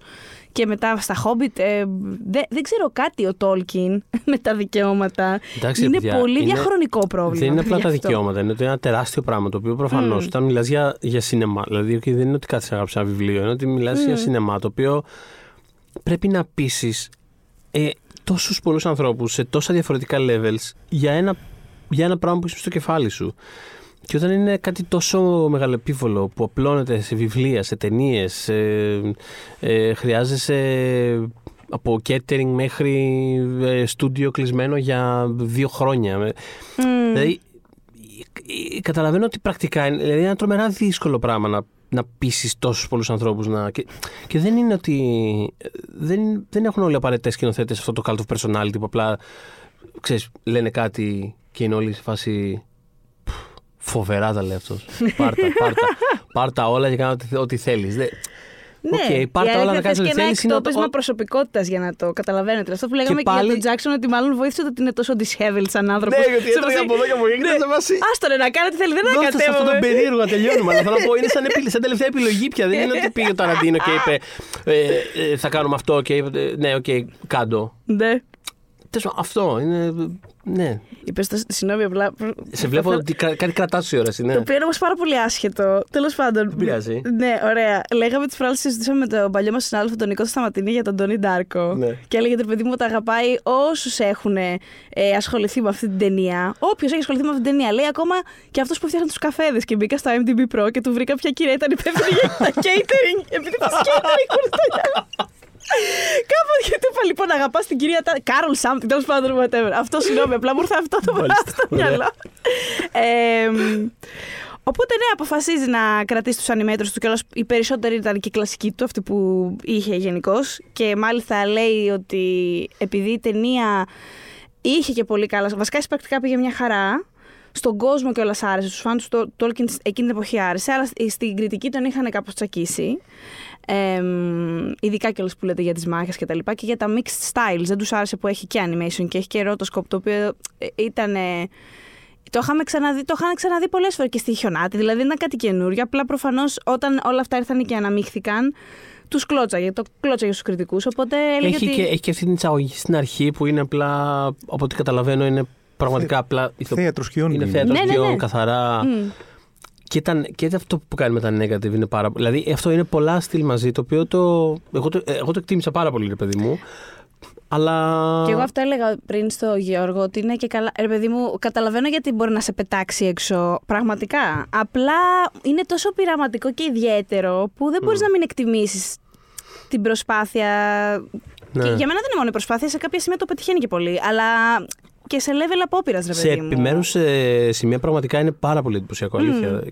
Και μετά στα Hobbit. Ε, δεν, δεν ξέρω κάτι ο Τόλκιν (laughs) με τα δικαιώματα. Εντάξει, είναι παιδιά, πολύ είναι- διαχρονικό πρόβλημα. Δεν είναι απλά γι' τα αυτό. δικαιώματα, είναι ότι είναι ένα τεράστιο πράγμα. Το οποίο προφανώς Μμμ. όταν μιλάς για, για σινεμά, δηλαδή okay, δεν είναι ότι κάθεσαι να γράψεις ένα βιβλίο, είναι ότι μιλάς για σινεμά το οποίο πρέπει να πείσεις ε, τόσους πολλούς ανθρώπους σε τόσα διαφορετικά levels για ένα, για ένα πράγμα που είσαι στο κεφάλι σου. Και όταν είναι κάτι τόσο μεγαλεπίβολο που απλώνεται σε βιβλία, σε ταινίες, ε, χρειάζεσαι από catering μέχρι ε, στούντιο κλεισμένο για δύο χρόνια. Μμ. Δηλαδή, ε, ε, καταλαβαίνω ότι πρακτικά είναι, δηλαδή είναι ένα τρομερά δύσκολο πράγμα να, να πείσει τόσους πολλούς ανθρώπους. Να... Και, και δεν είναι ότι. ε, Δεν, δεν έχουν όλοι απαραίτητες σκηνοθέτες αυτό το cult of personality που απλά ξέρεις, λένε κάτι και είναι όλοι σε φάση. «Πφ, Φοβερά τα λέει αυτός. Πάρτα, πάρτα. Πάρτα όλα και κάνε ό,τι, ό,τι θέλεις. Ναι, Οκ, πάρ' τα η όλα να αλήθεια κάνεις θες ό,τι και ένα θέλεις, είναι εκτόπισμα ο- προσωπικότητας για να το καταλαβαίνετε. Αυτό που λέγαμε και, πάλι- για τον Τζάξον, ότι μάλλον βοήθησε το ότι είναι τόσο disheveled σαν άνθρωπο. Ναι, γιατί έτρωγε από εδώ και από εκεί και ήταν σε φάση- Άστο ρε, να κάνει τι θέλει, δεν Δώστε σε αυτό ανακατεύομαι. το περίεργο να τελειώνουμε. Αλλά θέλω να πω, είναι σαν, επι- σαν τελευταία επιλογή πια. Δεν είναι ότι πήγε ο Ταραντίνο και είπε ε, ε, Θα κάνουμε αυτό και είπε ε, Ναι, οκ, κάντο. Ναι. Τέλος πάντων, αυτό είναι. Ναι. Είπες το συγγνώμη, απλά. Σε βλέπω ότι κα- κάτι κρατάς η ώρα, Το ναι. οποίο είναι όμως πάρα πολύ άσχετο. Τέλος πάντων. Δεν πειράζει. Ναι, ωραία. Λέγαμε τις φορέ συζητήσαμε με τον παλιό μας συνάδελφο τον Νικό Σταματινή για τον Τόνι Ντάρκο. Ναι. Και έλεγε το παιδί μου ότι αγαπάει όσους έχουν ε, ασχοληθεί με αυτή την ταινία. Όποιος έχει ασχοληθεί με αυτή την ταινία. Λέει ακόμα και αυτός που φτιάχνει τους καφέδες. Και μπήκα στο MDB Pro και του βρήκα ποια κυρία ήταν υπεύθυνη για τα (laughs) catering. Επειδή τα catering χωρί Κάποτε και του είπα λοιπόν αγαπάς την κυρία Τα- Κάρολ Σάμπτιν, τέλος πάντων, whatever. Αυτό συγγνώμη, απλά μου ήρθε αυτό το πράγμα Μάλιστα, στο ωραία. μυαλό. Ε, μ, Οπότε ναι, αποφασίζει να κρατήσει τους animators του και όλος- οι περισσότεροι ήταν και κλασικοί του, αυτοί που είχε γενικώς. Και μάλιστα λέει ότι επειδή η ταινία είχε και πολύ καλά. Βασικά πρακτικά πήγε μια χαρά. Στον κόσμο και όλας άρεσε. Στους φαν του Tolkien εκείνη την εποχή άρεσε. Αλλά στην κριτική τον είχαν κάπως τσακίσει. Ε, μ, ειδικά κιόλας που λέτε για τις μάχες και τα λοιπά και για τα mixed styles. Δεν τους άρεσε που έχει και animation και έχει και rotoscope το οποίο ήταν. Το είχαμε ξαναδεί, το είχαν ξαναδεί πολλές φορές και στη Χιονάτη, δηλαδή δεν ήταν κάτι καινούριο. Απλά προφανώς όταν όλα αυτά ήρθαν και αναμίχθηκαν, τους κλώτσαγε. Το κλώτσαγε στου κριτικούς. Οπότε έλεγε Έχει, ότι. και, έχει και αυτή την εισαγωγή στην αρχή που είναι απλά, από ό,τι καταλαβαίνω, είναι πραγματικά απλά. ηθο- Θέατρο σκιών. Είναι είναι. θέατρο Ναι, ναι, σκιών, ναι. καθαρά. Μμ. Και, ήταν, και αυτό που κάνει με τα negative είναι πάρα πολύ. Δηλαδή αυτό είναι πολλά στυλ μαζί, το οποίο το, εγώ, το, εγώ το εκτίμησα πάρα πολύ, ρε παιδί μου. Αλλά. Και εγώ αυτό έλεγα πριν στο Γιώργο, ότι είναι και καλά. Ρε παιδί μου, καταλαβαίνω γιατί μπορεί να σε πετάξει έξω. Πραγματικά. Απλά είναι τόσο πειραματικό και ιδιαίτερο που δεν μπορείς να μην εκτιμήσεις την προσπάθεια. Ναι. Και για μένα δεν είναι μόνο η προσπάθεια, σε κάποια σημεία το πετυχαίνει και πολύ. Αλλά και σε level απόπειρας, ρε σε παιδί μου. επιμέρους σημεία πραγματικά είναι πάρα πολύ εντυπωσιακό, αλήθεια.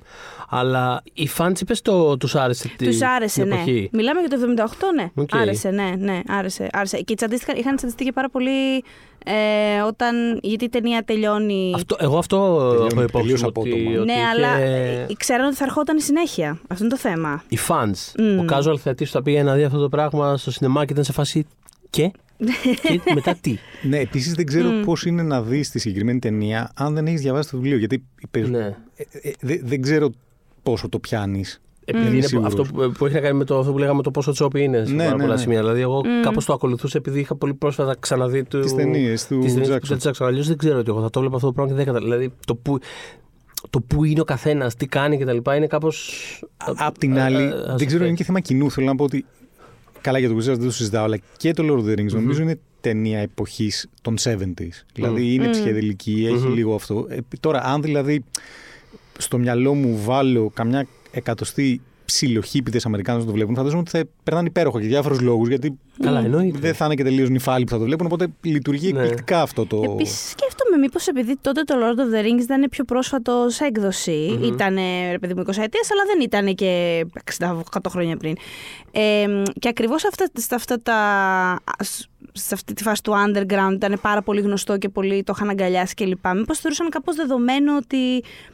Αλλά οι fans είπες το τους άρεσε τη, Τους άρεσε, την ναι. εποχή. Μιλάμε για το 78, ναι. Οκ. Άρεσε, ναι, ναι, άρεσε. άρεσε. Και τσαντίστηκαν, είχαν τσαντιστεί και πάρα πολύ ε, όταν. Γιατί η ταινία τελειώνει. Αυτό, εγώ αυτό Τελειώνει έχω υπόψη τελείως μου, ότι, απότομα. ότι ναι, είχε- αλλά ε, ξέραν ότι θα ερχόταν η συνέχεια. Αυτό είναι το θέμα. οι fans. Μμ. Ο casual θεατής που θα πήγε να δει αυτό το πράγμα στο σινεμά και ήταν σε φάση. Και, και μετά τι; Ναι, επίσης δεν ξέρω πώς είναι να δεις τη συγκεκριμένη ταινία αν δεν έχεις διαβάσει το βιβλίο. Γιατί οι περι- ναι. ε, ε, δεν- δεν ξέρω πόσο το πιάνεις. Επειδή είμαι είναι σίγουρος. αυτό που, που έχει να κάνει με το, αυτό που λέγαμε το πόσο τσόπι είναι σε Ναι, πάρα ναι, πολλά ναι. σημεία. Δηλαδή, εγώ κάπως το ακολουθούσα επειδή είχα πολύ πρόσφατα ξαναδεί του, Τις ταινίες του τις ταινίες Jackson. του Jackson. Αλλιώς δεν ξέρω τι εγώ θα το βλέπω αυτό το πράγμα και δεν καταλαβαίνω. Δηλαδή, το που, το που είναι ο καθένας, τι κάνει κτλ. είναι κάπω. Απ' την άλλη, δεν ξέρω, είναι και θέμα κοινού. Θέλω να πω ότι. Καλά για το Wizards δεν το συζητάω, αλλά και το Lord of the Rings νομίζω είναι ταινία εποχής των 70s. Δηλαδή είναι ψυχεδελική, έχει λίγο αυτό. Ε, τώρα, αν δηλαδή στο μυαλό μου βάλω καμιά εκατοστή ψιλοχύπητες Αμερικάνου να το βλέπουν, φαντάζομαι ότι θα περνάνε υπέροχα για διάφορους λόγους. Γιατί Καλά, εννοείται. δεν θα είναι και τελείως νυφάλοι που θα το βλέπουν. Οπότε λειτουργεί Ναι. εκπληκτικά αυτό το. Επίσης, σκέφτομαι μήπως επειδή τότε το Lord of the Rings ήταν πιο πρόσφατο σε εκδοση Ήταν ρε παιδί μου 20 ετίας, αλλά δεν ήταν και 68 χρόνια πριν. Ε, και ακριβώς αυτά, στα αυτά τα. Σε αυτή τη φάση του underground ήταν πάρα πολύ γνωστό και πολύ το είχαν αγκαλιάσει κλπ. Μήπως θεωρούσαν κάπως δεδομένο ότι.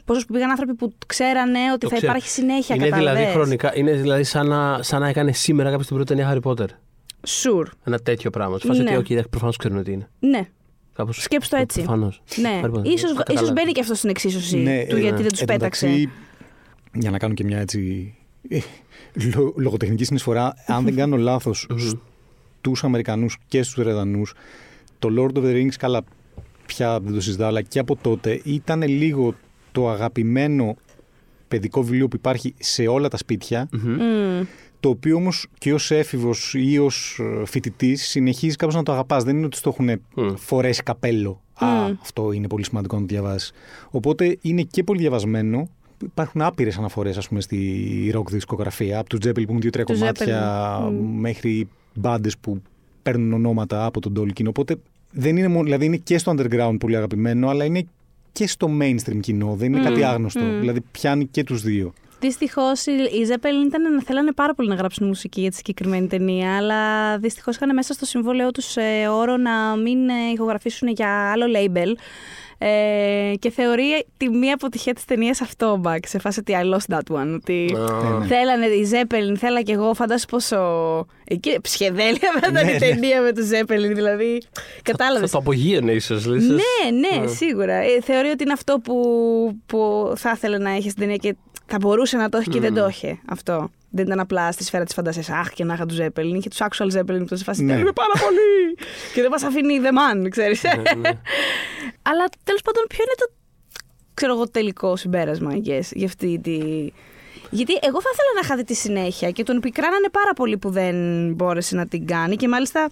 Πόσος που πήγαν άνθρωποι που ξέρανε ότι Το θα ξέρω. υπάρχει συνέχεια είναι δηλαδή κατάλαβες. χρονικά. Είναι δηλαδή σαν να, σαν να έκανε σήμερα κάποιος την πρώτη ταινία Harry Potter. Sure. Ένα τέτοιο πράγμα. Του φάση Ναι. ότι, OK, προφανώς ξέρουν τι είναι. Ναι. Κάπως, Σκέψου το έτσι. Προφανώς. Ναι. Harry Potter. Ίσως, Το ίσως κατάλαβα. μπαίνει και αυτός στην εξίσωση Ναι, του ε, γιατί ναι. δεν τους Εν τω πέταξε. μεταξύ, για να κάνω και μια έτσι ε, λο- λογοτεχνική συνεισφορά, αν δεν κάνω λάθος, στου Αμερικανούς και στους Ρεδανούς, το Lord of the Rings, καλά, πια δεν το συζητάω, αλλά και από τότε ήταν λίγο το αγαπημένο παιδικό βιβλίο που υπάρχει σε όλα τα σπίτια. Μμμ. Το οποίο όμως και ως έφηβος ή ως φοιτητής συνεχίζεις κάπως να το αγαπάς. Δεν είναι ότι στο έχουν Μμ. φορέσει καπέλο. Α, Μμ. αυτό είναι πολύ σημαντικό να το διαβάσεις. Οπότε είναι και πολύ διαβασμένο. Υπάρχουν άπειρες αναφορές, ας πούμε, στη ροκ δισκογραφία. Από τους Τζέπελ που έχουν δύο-τρία Τους κομμάτια Zeppelin. Μμ. μέχρι μπάντες που παίρνουν ονόματα από τον Tolkien. Οπότε δεν είναι μόνο, δηλαδή είναι και στο underground πολύ αγαπημένο, αλλά είναι και στο mainstream κοινό. Δεν είναι Μμ. κάτι άγνωστο. Μμ. Δηλαδή πιάνει και τους δύο. Δυστυχώς οι Zeppelin ήταν να θέλανε πάρα πολύ να γράψουν μουσική για τη συγκεκριμένη ταινία, αλλά δυστυχώς είχαν μέσα στο συμβόλαιό τους όρο να μην ε, ηχογραφήσουν για άλλο label. Ε, και θεωρεί τη μία αποτυχία της ταινίας αυτό ο Μπακ. Σε φάση ότι I lost that one. Ότι Α. ναι. θέλανε οι Zeppelin, θέλα κι εγώ. Φαντάσου πόσο. Εκεί ψυχεδέλεια μετά (laughs) Ναι, η ναι. ταινία με του Zeppelin. Δηλαδή. Κατάλαβες. Θα το απογείωνε ίσως. Ναι, ναι, Ναι. σίγουρα. Ε, θεωρεί ότι είναι αυτό που, που θα ήθελε να έχει στην ταινία και θα μπορούσε να το έχει και δεν το είχε αυτό. Δεν ήταν απλά στη σφαίρα της φαντασίας. Αχ, και να είχα του Zeppelin. Είχε τους actual Zeppelin που σε φάση. Ναι. Θέλουμε πάρα πολύ. (laughs) και δεν μας αφήνει the man, ξέρεις. (laughs) Ναι, ναι. Αλλά τέλος πάντων, ποιο είναι το ξέρω εγώ, τελικό συμπέρασμα I guess, για αυτή τη. Γιατί εγώ θα ήθελα να είχα δει τη συνέχεια και τον πικράνανε πάρα πολύ που δεν μπόρεσε να την κάνει και μάλιστα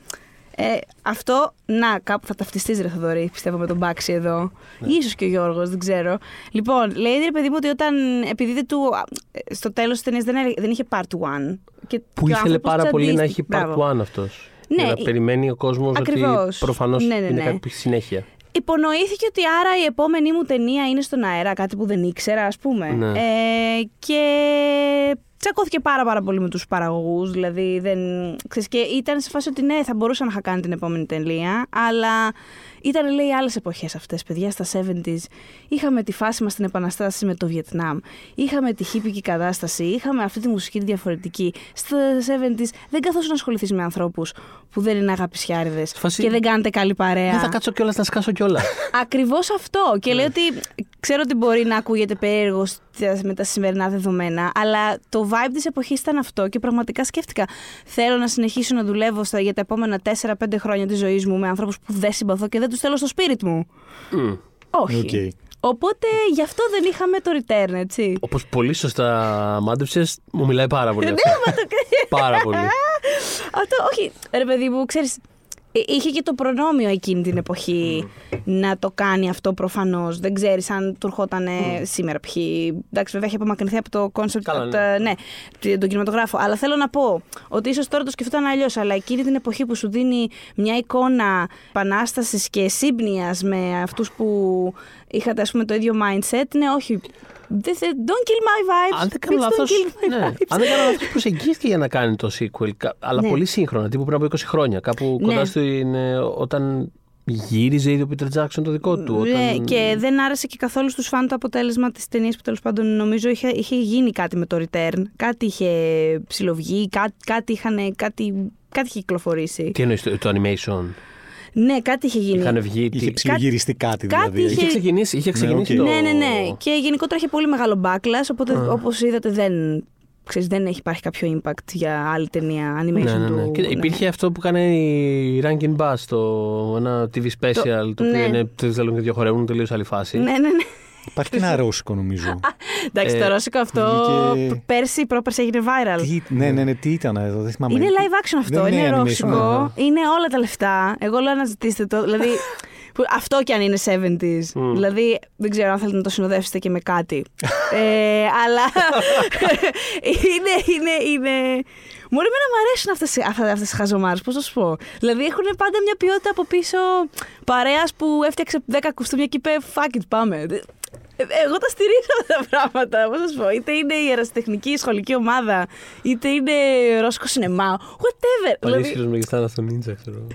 ε, αυτό, να, κάπου θα ταυτιστείς ρε Θοδωρή, πιστεύω με τον Μπάξι εδώ. Ναι. Ίσως και ο Γιώργος, δεν ξέρω. Λοιπόν, λέει ρε παιδί μου ότι όταν, επειδή δεν του, ε, στο τέλος της ταινίας δεν, έλε- δεν είχε part 1. Και Που και ο ήθελε άνθρωπος πάρα πολύ να τσαντίστηκε. έχει part Μπράβο. 1 αυτός. Ναι, Για να ε, περιμένει ο κόσμος ότι ακριβώς. προφανώς Ναι, ναι, είναι ναι. κάτι που έχει συνέχεια. Υπονοήθηκε ότι άρα η επόμενη μου ταινία είναι στον αέρα, κάτι που δεν ήξερα, ας πούμε. Ναι. Ε, και τσακώθηκε πάρα πάρα πολύ με τους παραγωγούς, δηλαδή δεν... Ξέρεις, και ήταν σε φάση ότι ναι, θα μπορούσα να είχα κάνει την επόμενη ταινία, αλλά ήταν λέει άλλες εποχές αυτές, παιδιά, στα 70s. Είχαμε τη φάση μας στην επαναστάση με το Βιετνάμ, είχαμε τη χίπικη κατάσταση, είχαμε αυτή τη μουσική τη διαφορετική. Στα 70s δεν καθόσουν να ασχοληθείς με ανθρώπους που δεν είναι αγαπησιάριδες φάση- και δεν κάνετε καλή παρέα. Δεν θα κάτσω κιόλας να σκάσω κιόλας. (laughs) Ακριβώς αυτό. Και λέει ότι ξέρω ότι μπορεί να ακούγεται περίεργο στα- με τα σημερινά δεδομένα, αλλά το vibe της εποχής ήταν αυτό και πραγματικά σκέφτηκα. Θέλω να συνεχίσω να δουλεύω στα, για τα επόμενα 4-5 χρόνια της ζωής μου με ανθρώπους που δεν συμπαθώ και δεν τους θέλω στο spirit μου. Όχι. Οκ. Οπότε γι' αυτό δεν είχαμε το return, έτσι. Όπως πολύ σωστά μάντεψες, μου μιλάει πάρα πολύ. Ναι, αυτό. πάρα πολύ. (laughs) Αυτό, όχι, ρε παιδί μου, ξέρεις, ε, είχε και το προνόμιο εκείνη την εποχή να το κάνει αυτό προφανώς. Δεν ξέρεις αν του ερχόταν σήμερα ποιοι. Εντάξει, βέβαια έχει απομακρυνθεί από το κόνσεπτ, Καλά, από ναι. τα- ναι, τον κινηματογράφο. Αλλά θέλω να πω ότι ίσως τώρα το σκεφτόταν αλλιώς, αλλά εκείνη την εποχή που σου δίνει μια εικόνα επανάστασης και σύμπνοιας με αυτούς που είχατε ας πούμε το ίδιο mindset, ναι, όχι. Δεν θε- Don't kill my vibes. Αν δεν κάνω Please λάθος. don't kill my Ναι, vibes. αν δεν κάνω λάθος, προσεγγίστηκε για να κάνει το sequel. κα- Αλλά Ναι. πολύ σύγχρονα, τύπου πριν από 20 χρόνια. Κάπου Ναι. κοντά στην. ε, όταν γύριζε ήδη ο Peter Jackson το δικό του. Ναι, Όταν... και δεν άρεσε και καθόλου στους φαν το αποτέλεσμα της ταινίας που τέλος πάντων νομίζω είχε, είχε γίνει κάτι με το Return. Κάτι είχε ψιλοβγεί, κάτι, κάτι, είχαν, κάτι, κάτι είχε κυκλοφορήσει. Τι εννοείς το, το animation; Ναι, κάτι είχε γίνει. Είχαν βγει. Είχε τι- ψιλογυριστεί κάτι κάτι δηλαδή. είχε- Είχε ξεκινήσει, είχε ξεκινήσει οκ. το. Ναι, ναι, ναι. Και γενικότερα είχε πολύ μεγάλο backlash, οπότε όπως είδατε δεν, ξέρεις, δεν έχει υπάρχει κάποιο impact για άλλη ταινία animation Ναι, ναι, ναι. του. Και ναι. υπήρχε αυτό που έκανε η Rankin Bass, το, ένα TV special, το, οποίο ναι. είναι τρει θέλουν και δύο χορεύουν, τελείως άλλη φάση. Ναι, ναι, ναι. Υπάρχει και ένα ρώσικο νομίζω. (laughs) Εντάξει, Ε, το ρώσικο αυτό βγήκε- πέρσι, πρόπερσι έγινε viral. τι, ναι, ναι, ναι, τι ήταν εδώ, δεν θυμάμαι. Είναι live action αυτό, Δεν είναι animation, ρώσικο, ναι. είναι όλα τα λεφτά. Εγώ λέω να ζητήσετε το. Δηλαδή, (laughs) που- αυτό κι αν είναι 70s. Δηλαδή, δεν ξέρω αν θέλετε να το συνοδεύσετε και με κάτι. ε, αλλά (laughs) είναι, είναι, είναι... Μου εμένα μου αρέσουν αυτές, αυτά, αυτές τις χαζομάρες, πώς να σου πω. Δηλαδή έχουν πάντα μια ποιότητα από πίσω παρέας που έφτιαξε 10 κουστούμια και είπε fuck it, πάμε. Ε, Εγώ τα στηρίζω αυτά τα πράγματα, πώς να σου πω. Είτε είναι η αεραστεχνική σχολική ομάδα, είτε είναι ρώσικο σινεμά, whatever. Πάλι Δηλαδή, ισχυρό μεγιστάνα στο Ninja, ξέρω.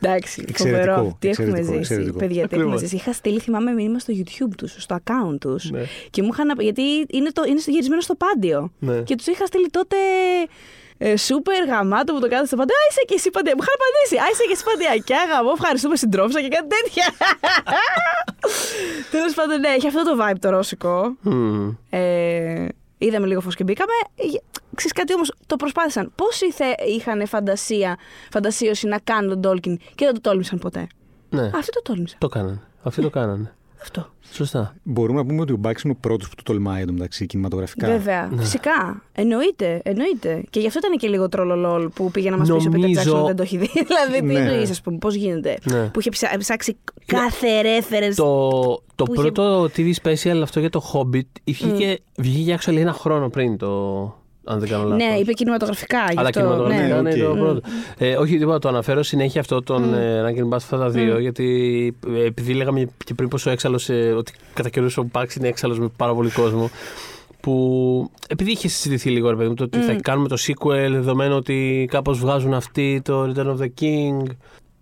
Εντάξει, Εξαιρετικό, φοβερό. Τι έχουμε εξαιρετικό, ζήσει. εξαιρετικό. Παιδιά, τι έχουμε Ακριβώς. ζήσει. Είχα στείλει, θυμάμαι, μήνυμα στο YouTube τους, στο account τους. Ναι. Και μου είχαν. Γιατί είναι, το, είναι γυρισμένο στο πάντιο. Ναι. Και τους είχα στείλει τότε. Ε, σούπερ γαμάτο που το κάθεσε στο πάντιο. Α, είσαι και εσύ παντέ. Μου είχαν απαντήσει. Α, είσαι και εσύ παντιακιά. Γαμό, ευχαριστούμε συντρόφισσα και κάτι τέτοια. (laughs) Τέλος πάντων, ναι, έχει αυτό το vibe το ρώσικο. Μμμ. Ε, είδαμε λίγο φως και μπήκαμε. Ε, Ξέρεις κάτι όμως, το προσπάθησαν. Πόσοι θε, είχαν φαντασία, φαντασίωση να κάνουν τον Τόλκιν και δεν το τόλμησαν ποτέ; Ναι, Αυτοί το τόλμησαν. το κάνανε. Αυτοί το κάνανε. Αυτό. Σωστά. Μπορούμε να πούμε ότι ο Μπάξ είναι ο πρώτος που το τολμάει εντωμεταξύ κινηματογραφικά. Βέβαια. Φυσικά. Εννοείται. Εννοείται. Και γι' αυτό ήταν και λίγο τρολολόλ που πήγε να μας πει ο Πίτερ Νομίζω- Τζάξον δεν το έχει δει. (laughs) δηλαδή, τι Ναι. εννοείς, ας πούμε, πώς γίνεται. Ναι. Που είχε ψα- ψάξει κάθε reference. Το, το που είχε- πρώτο TV special αυτό για το Hobbit βγήκε, βγήκε actually ένα χρόνο πριν το. Αν δεν κάνω λάθος. Ναι, είπε κινηματογραφικά. γι' Αλλά αυτό, κινηματογραφικά ναι. είναι οκ. το πρώτο. Ε, όχι, τίποτα, το αναφέρω συνέχεια αυτό τον ε, Rankin/Bass αυτά τα δύο, γιατί ε, επειδή λέγαμε και πριν πόσο έξαλλος, ότι κατά καιρούς ο Μπάξ είναι έξαλλος με πάρα πολύ κόσμο. Που επειδή είχε συζητηθεί λίγο, ρε παιδί μου, το ότι θα κάνουμε το sequel, δεδομένου ότι κάπως βγάζουν αυτοί το Return of the King.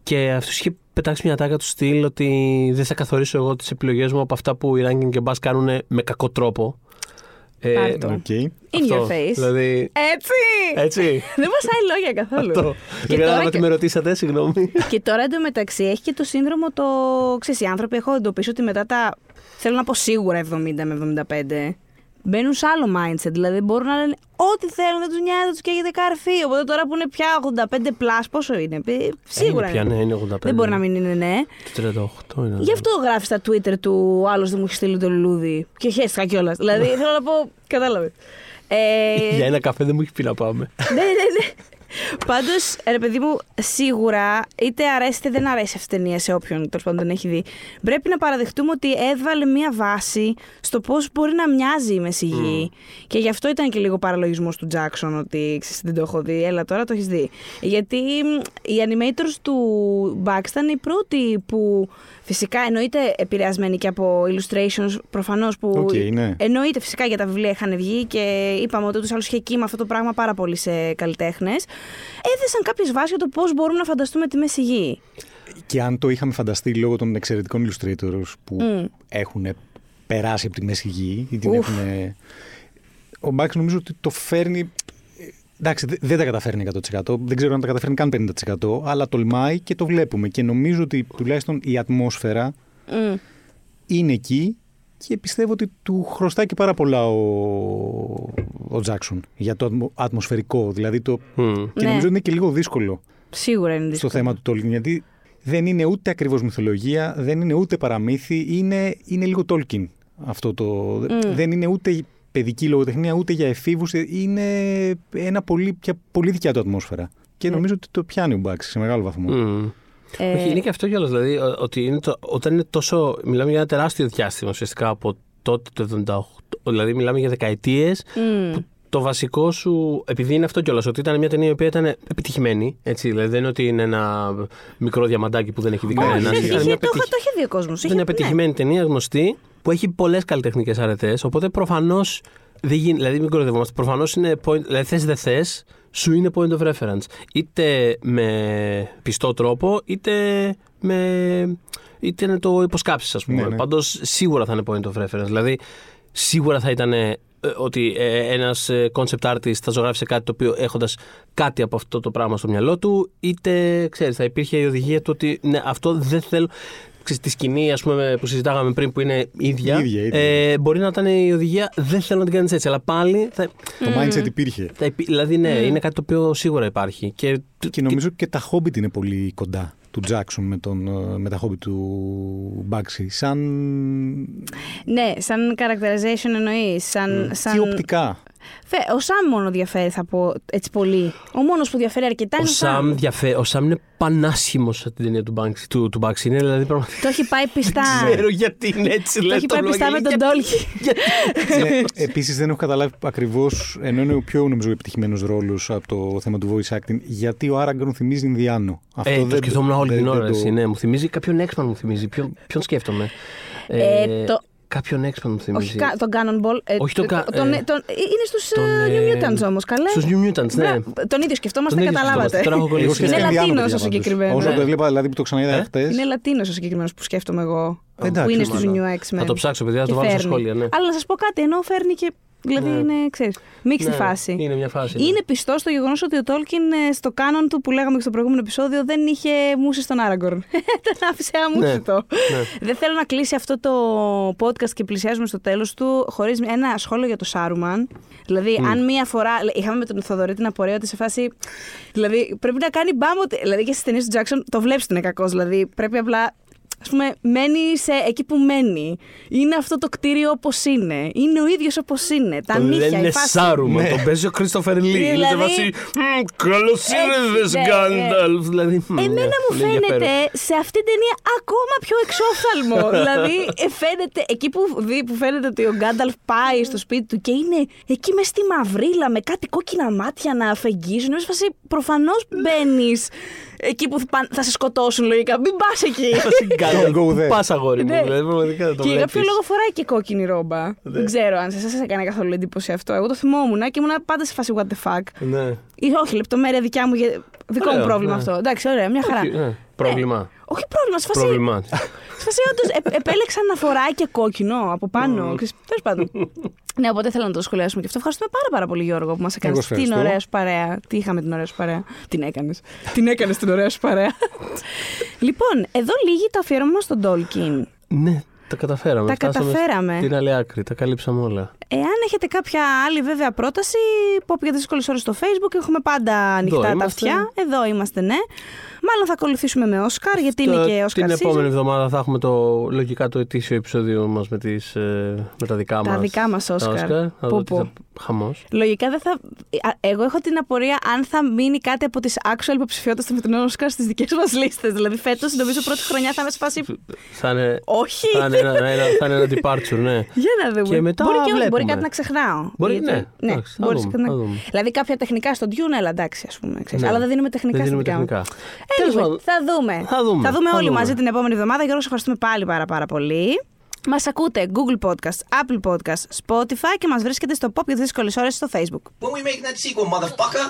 Και αυτός είχε πετάξει μια τάκα του στυλ ότι δεν θα καθορίσω εγώ τις επιλογές μου από αυτά που οι Rankin και Bass κάνουν με κακό τρόπο. Ε, Πάρε το. OK. In αυτό. your face. Δηλαδή, Έτσι! έτσι. δεν μασάει λόγια καθόλου. Αυτό. Και Δεν τώρα κατάλαβα και- τι με ρωτήσατε, συγγνώμη. Και τώρα εντωμεταξύ έχει και το σύνδρομο το. ξέρεις, οι άνθρωποι έχω εντοπίσει ότι μετά τα. Θέλω να πω σίγουρα 70 με 75. Μπαίνουν σε άλλο mindset. Δηλαδή μπορούν να λένε ό,τι θέλουν, δεν τους νοιάζει, δεν τους καίγεται καρφί. Οπότε τώρα που είναι πια 85 plus, πόσο είναι, ε, σίγουρα Είναι πια, ναι, είναι 85. Δεν μπορεί να μην είναι ναι. Το 38 είναι. Γι' αυτό γράφει στα Twitter του άλλος δεν μου έχει στείλει το λουλούδι. Και χέστηκα κιόλας. δηλαδή (laughs) θέλω να πω. Κατάλαβες. Ε, Για ένα καφέ δεν μου έχει πει να πάμε. ναι, ναι, ναι. Πάντως, ρε παιδί μου, σίγουρα είτε αρέσει είτε δεν αρέσει αυτή η ταινία σε όποιον τέλος πάντων δεν έχει δει. Πρέπει να παραδεχτούμε ότι έβαλε μία βάση στο πώς μπορεί να μοιάζει η Μέση Γη. Και γι' αυτό ήταν και λίγο παραλογισμός του Τζάξον ότι ξέρεις, δεν το έχω δει. Έλα τώρα το έχεις δει. Γιατί μ, οι animators του Bakshi ήταν οι πρώτοι που φυσικά εννοείται επηρεασμένοι και από illustrations προφανώς που. Οκ, ναι. Εννοείται φυσικά για τα βιβλία είχαν βγει και είπαμε ότι ούτως ή άλλως είχε κύμα αυτό το πράγμα πάρα πολύ σε καλλιτέχνες. Έδεσαν κάποιες βάσεις για το πώς μπορούμε να φανταστούμε τη μέση γη. Και αν το είχαμε φανταστεί λόγω των εξαιρετικών illustrators που Μμ. έχουν περάσει από τη μέση γη ή την Ουφ. έχουν. Ο Μπάξ νομίζω ότι το φέρνει. Εντάξει, δε- δεν τα καταφέρνει 100%. Δεν ξέρω αν τα καταφέρνει καν 50%, αλλά τολμάει και το βλέπουμε. Και νομίζω ότι τουλάχιστον η ατμόσφαιρα Μμ. είναι εκεί και πιστεύω ότι του χρωστάει και πάρα πολλά ο, ο Τζάξον για το ατμο- ατμοσφαιρικό. Δηλαδή το, Μμ. και Ναι. νομίζω ότι είναι και λίγο δύσκολο Σίγουρα είναι στο δύσκολο. θέμα του Tolkien, γιατί δεν είναι ούτε ακριβώς μυθολογία, δεν είναι ούτε παραμύθι, είναι, είναι λίγο Tolkien αυτό το... Δεν είναι ούτε παιδική λογοτεχνία, ούτε για εφήβους, είναι ένα πολύ, πια πολύ δικιά του ατμόσφαιρα. Και νομίζω ότι το πιάνει ο Μπάξ σε μεγάλο βαθμό. Μμ. Ε, Όχι, είναι και αυτό κιόλας. Δηλαδή, ο- ότι είναι το, όταν είναι τόσο. Μιλάμε για ένα τεράστιο διάστημα ουσιαστικά από τότε το 78. Δηλαδή, μιλάμε για δεκαετίες μμ. που το βασικό σου. Επειδή είναι αυτό κιόλας, ότι ήταν μια ταινία η οποία ήταν επιτυχημένη. Έτσι, δηλαδή, δεν είναι ότι είναι ένα μικρό διαμαντάκι που δεν έχει δει Όχι, κανένας. είχε- Ήταν είχε- μια το, πετυχ- το είχε δει ο κόσμος. ήταν μια πετυχημένη ταινία γνωστή που έχει πολλές καλλιτεχνικές αρετές. Οπότε προφανώς. Δηλαδή, μην κοροϊδευόμαστε. Προφανώς είναι. Point, δηλαδή, θες δεν θες, σου είναι point of reference. Είτε με πιστό τρόπο, είτε με. είτε να το υποσκάψεις, ας πούμε. Ναι, ναι. Πάντως, σίγουρα θα είναι point of reference. Δηλαδή, σίγουρα θα ήταν ε, ότι ε, ένας concept artist θα ζωγράφησε κάτι το οποίο έχοντας κάτι από αυτό το πράγμα στο μυαλό του, είτε ξέρεις, θα υπήρχε η οδηγία του ότι ναι, αυτό δεν θέλω. Ξέρεις, τη σκηνή ας πούμε, που συζητάγαμε πριν που είναι ίδια, Ίδια, ίδια. Ε, μπορεί να ήταν η οδηγία δεν θέλω να την κάνεις έτσι αλλά πάλι θα, Το mindset υπήρχε. θα υπή- δηλαδή ναι, είναι κάτι το οποίο σίγουρα υπάρχει και, Και νομίζω και τα Hobbit είναι πολύ κοντά του Τζάξον με, τον, ε, με τα Hobbit του Μπάξι. Σαν. Ναι, σαν characterization εννοείς. Σαν, σαν... και οπτικά. Φε- ο Σαμ μόνο διαφέρει, θα πω έτσι πολύ. Ο μόνος που διαφέρει αρκετά ο είναι ο Σαμ, Σαμ. διαφέ, ο Σαμ είναι πανάσχημος σε την ταινία του Banksy. Του, του Banksy. Είναι δηλαδή πραγματικά. Το έχει πάει πιστά. (laughs) Ξέρω γιατί είναι έτσι. Το έχει πάει πιστά με τον Τόλκι. ναι, (laughs) Επίσης δεν έχω καταλάβει ακριβώς, ενώ είναι ο πιο νομίζω επιτυχημένος ρόλος από το θέμα του voice acting, γιατί ο Άραγκον θυμίζει Ινδιάνο. Ε, το σκεφτόμουν όλη δεν- την δεν ώρα. το- εσύ, ναι. Μου θυμίζει κάποιον έξπαν μου θυμίζει. Ποιον, ποιον σκέφτομαι. Ε, το- Κάποιον έξπαν μου θυμίζει. Όχι κα- τον Cannonball. ε, Όχι τον ε, κα- τον- ε, τον- είναι στους τον, New ε, Mutants όμως, καλέ. Στους New Mutants, ναι. Μπρα- Τον ίδιο σκεφτόμαστε, Τον ίδιο καταλάβατε. σκεφτόμαστε. Τώρα έχω Εγώ κολλήσει. σκέφτηκα Είναι Ινδιάνο, Λατίνος παιδιά, ο πάντως. συγκεκριμένος. Όσο Ναι. το έβλεπα, δηλαδή που το ξαναείδα Ε; χθες. Είναι Λατίνος ο συγκεκριμένος που σκέφτομαι εγώ. Εντάξει, που είναι στους μάλλον. New X-Men. Θα το ψάξω, παιδιά, θα Και το βάλω στα φέρνει. σχόλια. Ναι. Αλλά να σας πω κάτι, ενώ φέρνει και. Δηλαδή Ναι. είναι, ξέρεις, μίξτη Ναι, φάση. Είναι μια φάση. ναι. Είναι πιστό στο γεγονός ότι ο Τόλκιν ε, στο κάνον του που λέγαμε και στο προηγούμενο επεισόδιο δεν είχε μουσι στον Άραγκορν. Τον άφησε αμούσιτο. ναι. Δεν θέλω να κλείσει αυτό το podcast και πλησιάζουμε στο τέλος του χωρίς ένα σχόλιο για το Σάρουμαν. Δηλαδή, αν μία φορά. Είχαμε με τον Θοδωρή την απορία ότι σε φάση. Δηλαδή, πρέπει να κάνει μπαμ. ότι- Δηλαδή, και στις ταινίες του Τζάξον το βλέπεις ότι είναι κακός. Δηλαδή, πρέπει απλά. Α πούμε, μένει σε εκεί που μένει. Είναι αυτό το κτίριο όπως είναι. Είναι ο ίδιος όπως είναι. Τα Τον νύχια, λένε η φάση. Σάρουμαν, τον παίζει ο Κρίστοφερ Λί. Είναι σε Δηλαδή- βάση. Καλώ ήρθε, ναι, Γκάνταλφ. Δηλαδή. μ, Εμένα ναι, μου πολύ ενδιαφέρον. φαίνεται σε αυτή την ταινία ακόμα πιο εξόφθαλμο. (laughs) δηλαδή, ε, φαίνεται εκεί που, δει, που φαίνεται ότι ο Γκάνταλφ πάει στο σπίτι του και είναι εκεί μες στη μαυρίλα με κάτι κόκκινα μάτια να αφεγγίζουν. Είναι φάση προφανώς μπαίνεις εκεί που θα, πάνε- θα σε σκοτώσουν λογικά. Μην πας εκεί. (laughs) Γκάνταλφ, Don't go there. Πας αγόρι μου. Ναι. Δηλαδή, πραγματικά το και για κάποιο βλέπεις. λόγο φοράει και κόκκινη ρόμπα. Δεν ξέρω αν σε εσά έκανε καθόλου εντύπωση αυτό. Εγώ το θυμόμουν και ήμουν πάντα σε φάση what the fuck. Ναι. Ή όχι, λεπτομέρεια δικιά μου, για- δικό μου Ωραίο, πρόβλημα ναι. αυτό. Εντάξει, ωραία, μια χαρά. Όχι, ναι. Πρόβλημα. Όχι πρόβλημα, σε φάση. Πρόβλημα. Σε φάση όντως επέλεξαν να φοράει και κόκκινο από πάνω. Τέλος πάντων. Ναι, οπότε θέλω να το σχολιάσουμε και αυτό. Ευχαριστούμε πάρα, πάρα πολύ, Γιώργο, που μας έκανες Εγώ την ευχαριστώ. ωραία σου παρέα. Τι είχαμε την ωραία σου παρέα; Την έκανες. την έκανες την ωραία σου παρέα. λοιπόν, εδώ λύγει το αφιέρωμα στον Τόλκιν. Ναι, τα καταφέραμε. Τα Φτάσαμε καταφέραμε. Στην άλλη άκρη, τα καλύψαμε όλα. Εάν έχετε κάποια άλλη βέβαια πρόταση, pop για τι δύσκολες ώρες στο Facebook, έχουμε πάντα ανοιχτά τα είμαστε. αυτιά. Εδώ είμαστε, ναι. Μάλλον θα ακολουθήσουμε με Όσκαρ, γιατί είναι Το- και Όσκαρ Την season. επόμενη εβδομάδα θα έχουμε το, λογικά το ετήσιο επεισόδιο μας με, τις, ε, με τα δικά Τα μας. δικά μας τα Όσκαρ. Θα Πω, δω τι πω. θα... Χαμός. Λογικά δεν θα. Α, Εγώ έχω την απορία αν θα μείνει κάτι από τις actual υποψηφιότητες των φετινών Όσκαρ στις δικές μας λίστες. Δηλαδή, φέτος νομίζω πρώτη χρονιά θα είμαι σε φάση. Θα είναι, Όχι! θα είναι, ένα, ένα, θα είναι ένα departure, ναι. Για να δούμε. Και μετά μπορεί, και όχι, μπορεί βλέπουμε. κάτι να ξεχνάω. Μπορεί, Γιατί- ναι. Εντάξει, θα μπορείς δούμε, κάτι να- θα δούμε. Δηλαδή κάποια τεχνικά στον Dune, έλα εντάξει, ας πούμε. ξέρεις. Ναι. Αλλά δεν δίνουμε τεχνικά Δεν στα δίνουμε δικά μου. τεχνικά. Τέλος Anyway, πάντων, θα δούμε. Θα δούμε, Θα δούμε θα όλοι δούμε. μαζί την επόμενη εβδομάδα. Γιώργο, σε ευχαριστούμε πάλι πάρα, πάρα πολύ. Μας ακούτε Google Podcast, Apple Podcast, Spotify και μας βρίσκεται στο Pop για τις δύσκολες ώρες στο Facebook. When we making that sequel, motherfucker?